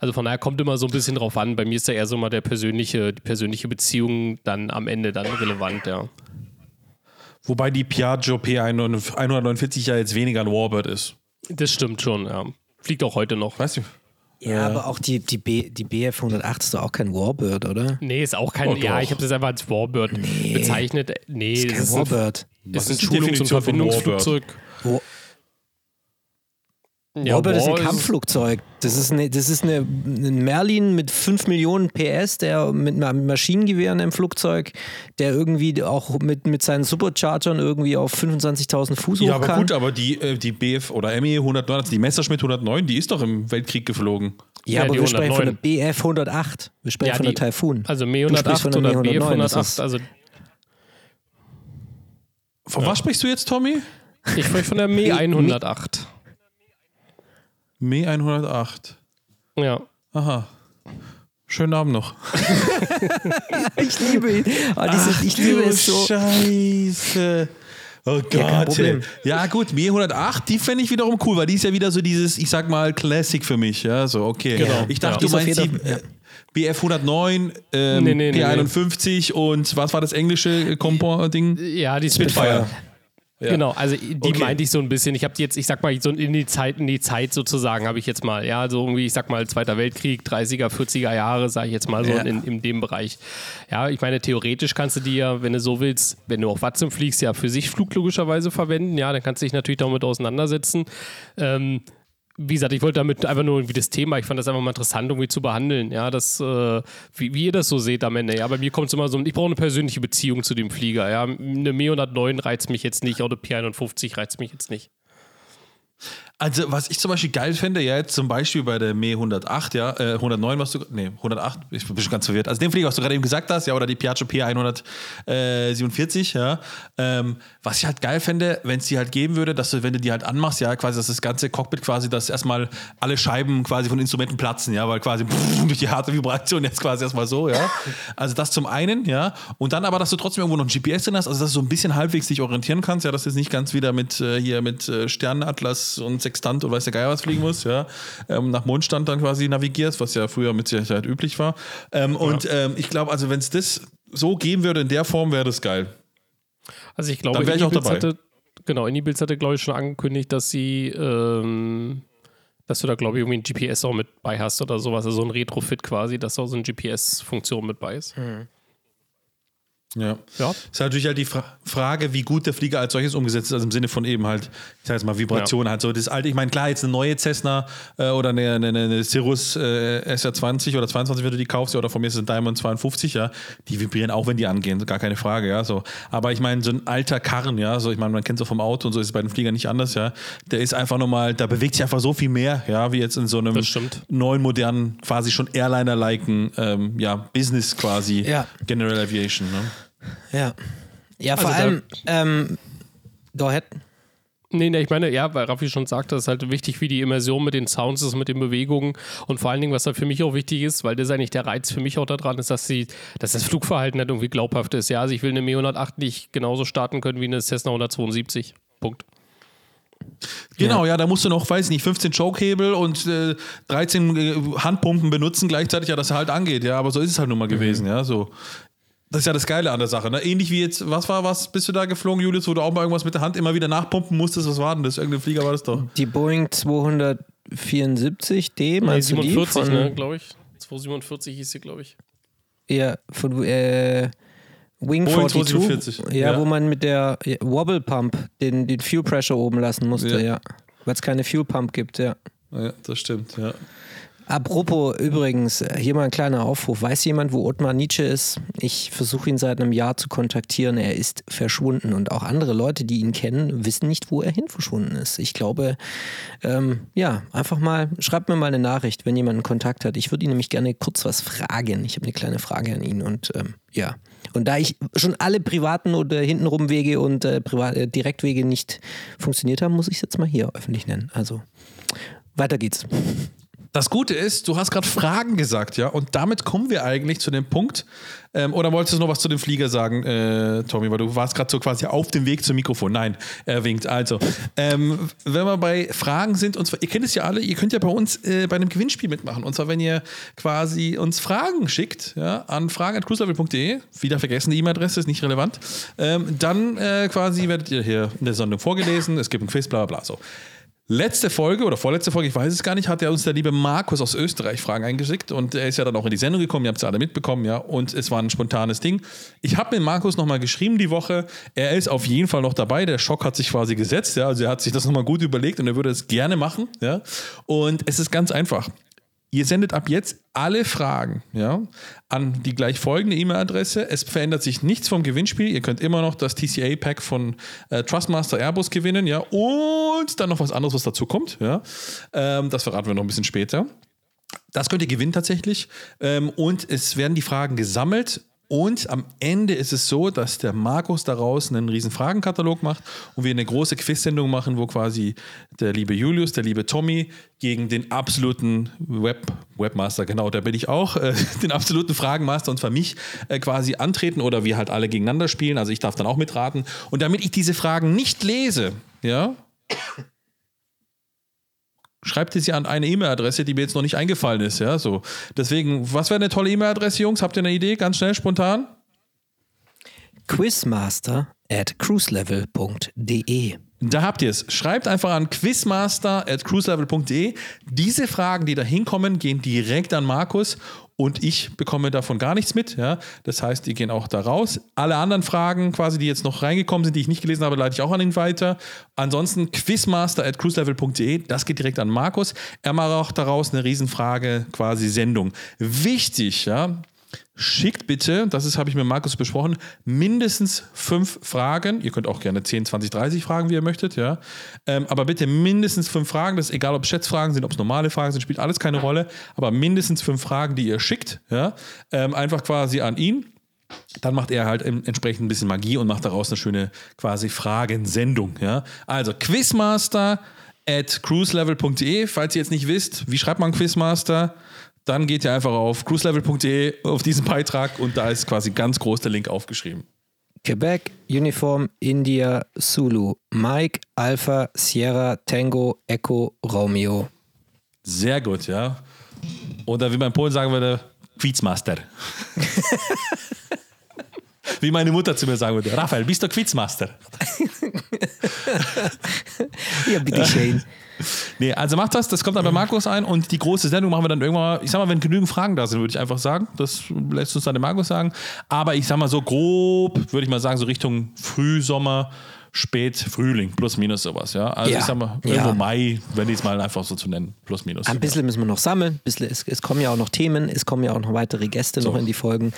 Also von daher kommt immer so ein bisschen drauf an. Bei mir ist da eher so mal der persönliche, die persönliche Beziehung dann am Ende dann relevant, ja. Wobei die Piaggio P149 ja jetzt weniger ein Warbird ist. Das stimmt schon, ja. Fliegt auch heute noch. Weißt du? Ja, aber auch die, die, B, die BF 108 ist doch auch kein Warbird, oder? Nee, ist auch kein. Oh, ja, ich habe das einfach als Warbird nee. bezeichnet. Nee, ist kein ist Warbird. Ein, ist ein Schulungs- und Verbindungsflugzeug. Wo, ja, Warbird ist ein Kampfflugzeug. Das ist, eine, das ist eine, ein Merlin mit 5 Millionen PS, der mit Maschinengewehren im Flugzeug, der irgendwie auch mit, mit seinen Superchargern irgendwie auf 25.000 Fuß hoch Ja, aber kann. gut, aber die, äh, die BF oder ME 109, also die Messerschmitt 109, die ist doch im Weltkrieg geflogen. Ja, ja aber wir 109. sprechen von der BF 108. Wir sprechen ja, von der Typhoon. Also Me 108 oder BF 108. Also von was sprichst du jetzt, Tommy? Ich spreche von der Me 108. Me 108. Ja. Aha. Schönen Abend noch. ich liebe ihn. Oh, diese, ich liebe es so. Scheiße. Oh Gott. Ja, ja gut, Me 108, die fände ich wiederum cool, weil die ist ja wieder so dieses, ich sag mal, Classic für mich. Ja, so, okay. Genau. Ich dachte, ja. du meinst die äh, BF 109, ähm, nee, nee, P51 nee, und was war das englische Kompo-Ding? Ja, die Spitfire. Spitfire. Ja. Genau, also die okay. meinte ich so ein bisschen. Ich habe jetzt, ich sag mal, so in die Zeit, in die Zeit sozusagen habe ich jetzt mal, ja, so irgendwie, ich sag mal, Zweiter Weltkrieg, 30er, 40er Jahre, sage ich jetzt mal so ja. in, in dem Bereich. Ja, ich meine, theoretisch kannst du die ja, wenn du so willst, wenn du auf Watson fliegst, ja für sich Flug logischerweise verwenden. Ja, dann kannst du dich natürlich damit auseinandersetzen. Ähm, wie gesagt, ich wollte damit einfach nur irgendwie das Thema, ich fand das einfach mal interessant, irgendwie zu behandeln, ja, das, äh, wie, wie, ihr das so seht am Ende, ja, bei mir kommt es immer so, ich brauche eine persönliche Beziehung zu dem Flieger, ja, eine Me 109 reizt mich jetzt nicht, oder P51 reizt mich jetzt nicht. Also, was ich zum Beispiel geil fände, ja, jetzt zum Beispiel bei der Me 108, ja, äh, 109, was du, nee, 108, ich bin schon ganz verwirrt. Also, den Flieger, was du gerade eben gesagt hast, ja, oder die Piaggio P147, ja, ähm, was ich halt geil fände, wenn es die halt geben würde, dass du, wenn du die halt anmachst, ja, quasi, dass das ganze Cockpit quasi, dass erstmal alle Scheiben quasi von Instrumenten platzen, ja, weil quasi pff, durch die harte Vibration jetzt quasi erstmal so, ja. Also, das zum einen, ja, und dann aber, dass du trotzdem irgendwo noch ein GPS drin hast, also, dass du so ein bisschen halbwegs dich orientieren kannst, ja, dass du jetzt nicht ganz wieder mit, äh, hier mit äh, Sternenatlas und Sextant und weiß der Geier was fliegen muss, ja, ähm, nach Mondstand dann quasi navigierst, was ja früher mit Sicherheit üblich war. Ähm, ja. Und ähm, ich glaube, also wenn es das so geben würde in der Form, wäre das geil. Also ich glaube, ich auch dabei. Hatte, genau, Anybuilds hatte, glaube ich, schon angekündigt, dass sie ähm, dass du da, glaube ich, irgendwie ein GPS auch mit bei hast oder sowas, also so ein Retrofit quasi, dass da so eine GPS-Funktion mit bei ist. Mhm. Ja. ja. Ist natürlich halt die Fra Frage, wie gut der Flieger als solches umgesetzt ist, also im Sinne von eben halt, ich sag jetzt mal, Vibration ja. halt so. Das alte, ich meine, klar, jetzt eine neue Cessna äh, oder eine, eine, eine Cirrus äh, SR20 oder 22, wenn du die kaufst, oder von mir ist es ein Diamond 52, ja, die vibrieren auch, wenn die angehen, gar keine Frage, ja, so. Aber ich meine, so ein alter Karren, ja, so, ich meine, man kennt es auch vom Auto und so ist es bei den Fliegern nicht anders, ja, der ist einfach nochmal, da bewegt sich einfach so viel mehr, ja, wie jetzt in so einem neuen, modernen, quasi schon Airliner-liken, ähm, ja, Business quasi, ja. General Aviation, ne? Ja. Ja, vor also allem, ähm, go ahead. Nee, nee, ich meine, ja, weil Raffi schon sagte, es ist halt wichtig, wie die Immersion mit den Sounds ist, mit den Bewegungen und vor allen Dingen, was da für mich auch wichtig ist, weil das ist eigentlich der Reiz für mich auch daran ist, dass, sie, dass das Flugverhalten halt irgendwie glaubhaft ist. Ja, also ich will eine Me 108 nicht genauso starten können wie eine Cessna 172. Punkt. Genau, ja. ja. da musst du noch, weiß nicht, 15 Chokehebel und äh, 13 äh, Handpumpen benutzen gleichzeitig, ja, dass er halt angeht, ja, aber so ist es halt nun mal mhm. gewesen, ja, so. Das ist ja das Geile an der Sache. Ne? Ähnlich wie jetzt, was war, was bist du da geflogen, Julius, wo du auch mal irgendwas mit der Hand immer wieder nachpumpen musstest? Was war denn das? Irgendein Flieger war das doch? Die Boeing 274D, meinst nee, 47, ne, glaube ich. 247 hieß sie, glaube ich. Ja, von äh, Wing Boeing 42. 247. Ja, ja, wo man mit der Wobble Pump den, den Fuel Pressure oben lassen musste, ja. ja. Weil es keine Fuel Pump gibt, ja. Ja, das stimmt, ja. Apropos übrigens, hier mal ein kleiner Aufruf. Weiß jemand, wo Ottmar Nietzsche ist? Ich versuche ihn seit einem Jahr zu kontaktieren. Er ist verschwunden und auch andere Leute, die ihn kennen, wissen nicht, wo er hin verschwunden ist. Ich glaube, ähm, ja, einfach mal, schreibt mir mal eine Nachricht, wenn jemand einen Kontakt hat. Ich würde ihn nämlich gerne kurz was fragen. Ich habe eine kleine Frage an ihn und ähm, ja. Und da ich schon alle privaten oder hintenrum Wege und äh, Privat äh, Direktwege nicht funktioniert haben, muss ich es jetzt mal hier öffentlich nennen. Also weiter geht's. Das Gute ist, du hast gerade Fragen gesagt, ja, und damit kommen wir eigentlich zu dem Punkt. Ähm, oder wolltest du noch was zu dem Flieger sagen, äh, Tommy, weil du warst gerade so quasi auf dem Weg zum Mikrofon. Nein, er winkt. Also, ähm, wenn wir bei Fragen sind, und zwar, ihr kennt es ja alle, ihr könnt ja bei uns äh, bei einem Gewinnspiel mitmachen. Und zwar, wenn ihr quasi uns Fragen schickt, ja, an fragen.cruiselevel.de, wieder vergessen, die E-Mail-Adresse ist nicht relevant, ähm, dann äh, quasi werdet ihr hier in der Sendung vorgelesen, es gibt ein Quiz, bla bla bla. So. Letzte Folge oder vorletzte Folge, ich weiß es gar nicht, hat ja uns der liebe Markus aus Österreich Fragen eingeschickt und er ist ja dann auch in die Sendung gekommen, ihr habt es alle mitbekommen, ja, und es war ein spontanes Ding. Ich habe mit Markus nochmal geschrieben die Woche, er ist auf jeden Fall noch dabei, der Schock hat sich quasi gesetzt, ja, also er hat sich das nochmal gut überlegt und er würde es gerne machen, ja, und es ist ganz einfach. Ihr sendet ab jetzt alle Fragen ja, an die gleich folgende E-Mail-Adresse. Es verändert sich nichts vom Gewinnspiel. Ihr könnt immer noch das TCA-Pack von äh, Trustmaster Airbus gewinnen, ja, und dann noch was anderes, was dazu kommt. Ja. Ähm, das verraten wir noch ein bisschen später. Das könnt ihr gewinnen tatsächlich. Ähm, und es werden die Fragen gesammelt und am Ende ist es so, dass der Markus daraus einen riesen Fragenkatalog macht und wir eine große Quiz-Sendung machen, wo quasi der liebe Julius, der liebe Tommy gegen den absoluten Web, Webmaster, genau, da bin ich auch, äh, den absoluten Fragenmaster und zwar mich äh, quasi antreten oder wir halt alle gegeneinander spielen. Also ich darf dann auch mitraten. Und damit ich diese Fragen nicht lese, ja, schreibt sie an eine E-Mail-Adresse, die mir jetzt noch nicht eingefallen ist. Ja, so. Deswegen, was wäre eine tolle E-Mail-Adresse, Jungs? Habt ihr eine Idee? Ganz schnell, spontan? Quizmaster at cruiselevel.de da habt ihr es. Schreibt einfach an quizmaster at cruiselevel.de. Diese Fragen, die da hinkommen, gehen direkt an Markus und ich bekomme davon gar nichts mit. Ja? Das heißt, die gehen auch da raus. Alle anderen Fragen, quasi, die jetzt noch reingekommen sind, die ich nicht gelesen habe, leite ich auch an ihn weiter. Ansonsten quizmaster at cruiselevel.de, das geht direkt an Markus. Er macht auch daraus eine Riesenfrage, quasi Sendung. Wichtig, ja, Schickt bitte, das ist, habe ich mit Markus besprochen, mindestens fünf Fragen. Ihr könnt auch gerne 10, 20, 30 Fragen, wie ihr möchtet, ja. Ähm, aber bitte mindestens fünf Fragen. Das ist egal, ob Schätzfragen sind, ob es normale Fragen sind, spielt alles keine Rolle. Aber mindestens fünf Fragen, die ihr schickt, ja. Ähm, einfach quasi an ihn. Dann macht er halt entsprechend ein bisschen Magie und macht daraus eine schöne quasi Fragensendung, ja. Also Quizmaster at cruiselevel.de. Falls ihr jetzt nicht wisst, wie schreibt man Quizmaster? Dann geht ihr einfach auf cruiselevel.de auf diesen Beitrag und da ist quasi ganz groß der Link aufgeschrieben. Quebec, Uniform, India, Zulu, Mike, Alpha, Sierra, Tango, Echo, Romeo. Sehr gut, ja. Oder wie man in Polen sagen würde, Quizmaster. wie meine Mutter zu mir sagen würde, Raphael, bist du Quizmaster? ja, bitte schön. Nee, also macht das, das kommt dann bei Markus ein und die große Sendung machen wir dann irgendwann mal, ich sag mal, wenn genügend Fragen da sind, würde ich einfach sagen. Das lässt uns dann der Markus sagen. Aber ich sag mal so grob, würde ich mal sagen, so Richtung Frühsommer, spät Frühling, plus minus sowas, ja. Also Ja. ich sag mal, Ja. irgendwo Mai, wenn ich es mal einfach so zu nennen, plus minus. Ein bisschen müssen wir noch sammeln. Bisschen, es, es kommen ja auch noch Themen, es kommen ja auch noch weitere Gäste noch in die Folgen.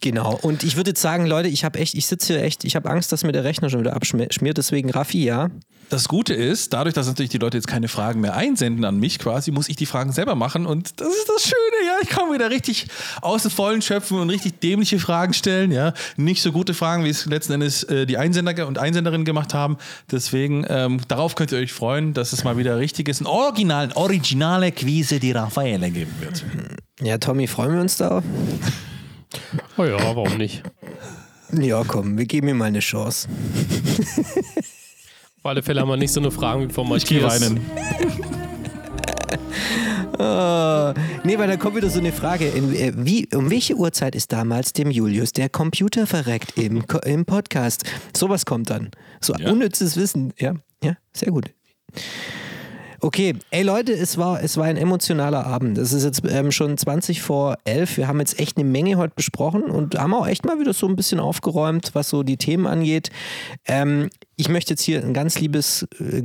Genau. Und ich würde jetzt sagen, Leute, ich habe echt, ich sitze hier echt, ich habe Angst, dass mir der Rechner schon wieder abschmiert. Deswegen Raffi, ja. Das Gute ist, dadurch, dass natürlich die Leute jetzt keine Fragen mehr einsenden an mich quasi, muss ich die Fragen selber machen und das ist das Schöne, ja. Ich kann wieder richtig aus den Vollen schöpfen und richtig dämliche Fragen stellen, ja. Nicht so gute Fragen, wie es letzten Endes äh, die Einsender und Einsenderinnen gemacht haben. Deswegen, ähm, darauf könnt ihr euch freuen, dass es mal wieder richtig ist. Ein original, ein originale Quise, die Raffaele geben wird. Ja, Tommy, freuen wir uns da? Oh ja, warum nicht? Ja, komm, wir geben ihm mal eine Chance. Auf alle Fälle haben wir nicht so eine Frage wie von Ich gehe Matthias. weinen. Oh, nee, weil da kommt wieder so eine Frage. In, äh, wie, um welche Uhrzeit ist damals dem Julius der Computer verreckt im, im Podcast? Sowas kommt dann. So Ja. unnützes Wissen. Ja, ja, sehr gut. Okay, ey Leute, es war, es war ein emotionaler Abend. Es ist jetzt ähm, schon 20 vor 11. Wir haben jetzt echt eine Menge heute besprochen und haben auch echt mal wieder so ein bisschen aufgeräumt, was so die Themen angeht. Ähm, ich möchte jetzt hier ein ganz liebes, äh,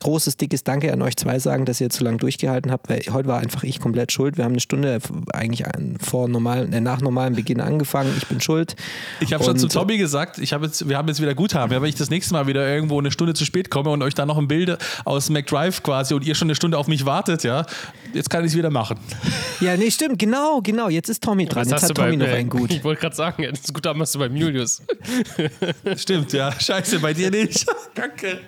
großes, dickes Danke an euch zwei sagen, dass ihr jetzt so lange durchgehalten habt, weil heute war einfach ich komplett schuld. Wir haben eine Stunde eigentlich vor normalen, äh, nach normalem Beginn angefangen. Ich bin schuld. Ich habe schon zu Tommy gesagt, ich hab jetzt, wir haben jetzt wieder Guthaben. Ja, wenn ich das nächste Mal wieder irgendwo eine Stunde zu spät komme und euch dann noch ein Bild aus McDrive quasi und ihr schon eine Stunde auf mich wartet, ja, jetzt kann ich es wieder machen. Ja, nee, stimmt, genau, genau. Jetzt ist Tommy dran. Was Jetzt hast hat du Tommy bei, noch äh, ein Gut. Ich wollte gerade sagen, das Gute haben hast du beim Julius. Stimmt, ja. Scheiße, bei dir nicht. Kacke.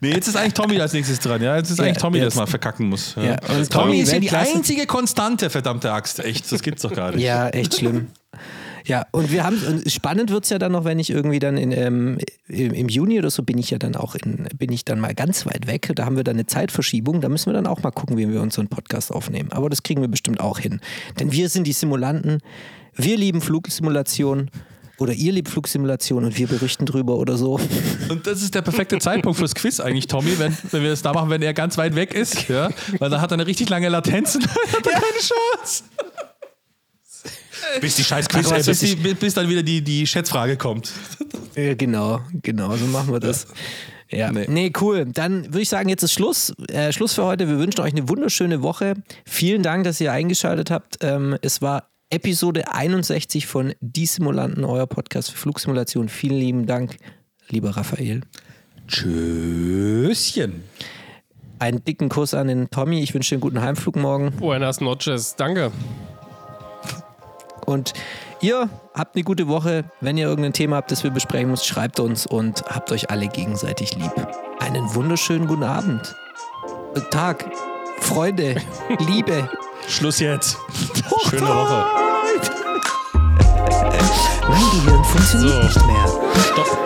Nee, jetzt ist eigentlich Tommy als nächstes dran, ja. Jetzt ist Ja, eigentlich Tommy, das mal verkacken muss. Ja. Ja, und Tommy Tommy ist ja die einzige Konstante, verdammte Axt. Echt, das gibt's doch gar nicht. Ja, echt schlimm. Ja, und wir haben, und spannend wird es ja dann noch, wenn ich irgendwie dann in, ähm, im, im Juni oder so bin ich ja dann auch in, bin ich dann mal ganz weit weg. Da haben wir dann eine Zeitverschiebung. Da müssen wir dann auch mal gucken, wie wir uns so einen Podcast aufnehmen. Aber das kriegen wir bestimmt auch hin. Denn wir sind die Simulanten. Wir lieben Flugsimulation. Oder ihr liebt Flugsimulation und wir berichten drüber oder so. Und das ist der perfekte Zeitpunkt fürs Quiz eigentlich, Tommy, wenn, wenn wir das da machen, wenn er ganz weit weg ist. Ja? Weil dann hat er eine richtig lange Latenz und dann hat er keine Chance. Bis die scheiß Quiz, äh, bis, die, bis dann wieder die, die Schätzfrage kommt. Ja, genau, genau, so machen wir das. Ja. Nee. Nee. cool. Dann würde ich sagen, jetzt ist Schluss. Äh, Schluss für heute. Wir wünschen euch eine wunderschöne Woche. Vielen Dank, dass ihr eingeschaltet habt. Ähm, es war Episode 61 von Die Simulanten, euer Podcast für Flugsimulation. Vielen lieben Dank, lieber Raphael. Tschüsschen. Einen dicken Kuss an den Tommy. Ich wünsche dir einen guten Heimflug morgen. Buenas noches. Danke. Und ihr habt eine gute Woche. Wenn ihr irgendein Thema habt, das wir besprechen müssen, schreibt uns und habt euch alle gegenseitig lieb. Einen wunderschönen guten Abend. Tag. Freude. Liebe. Schluss jetzt. Schöne Woche. Mein Gehirn funktioniert So. nicht mehr. Stopp.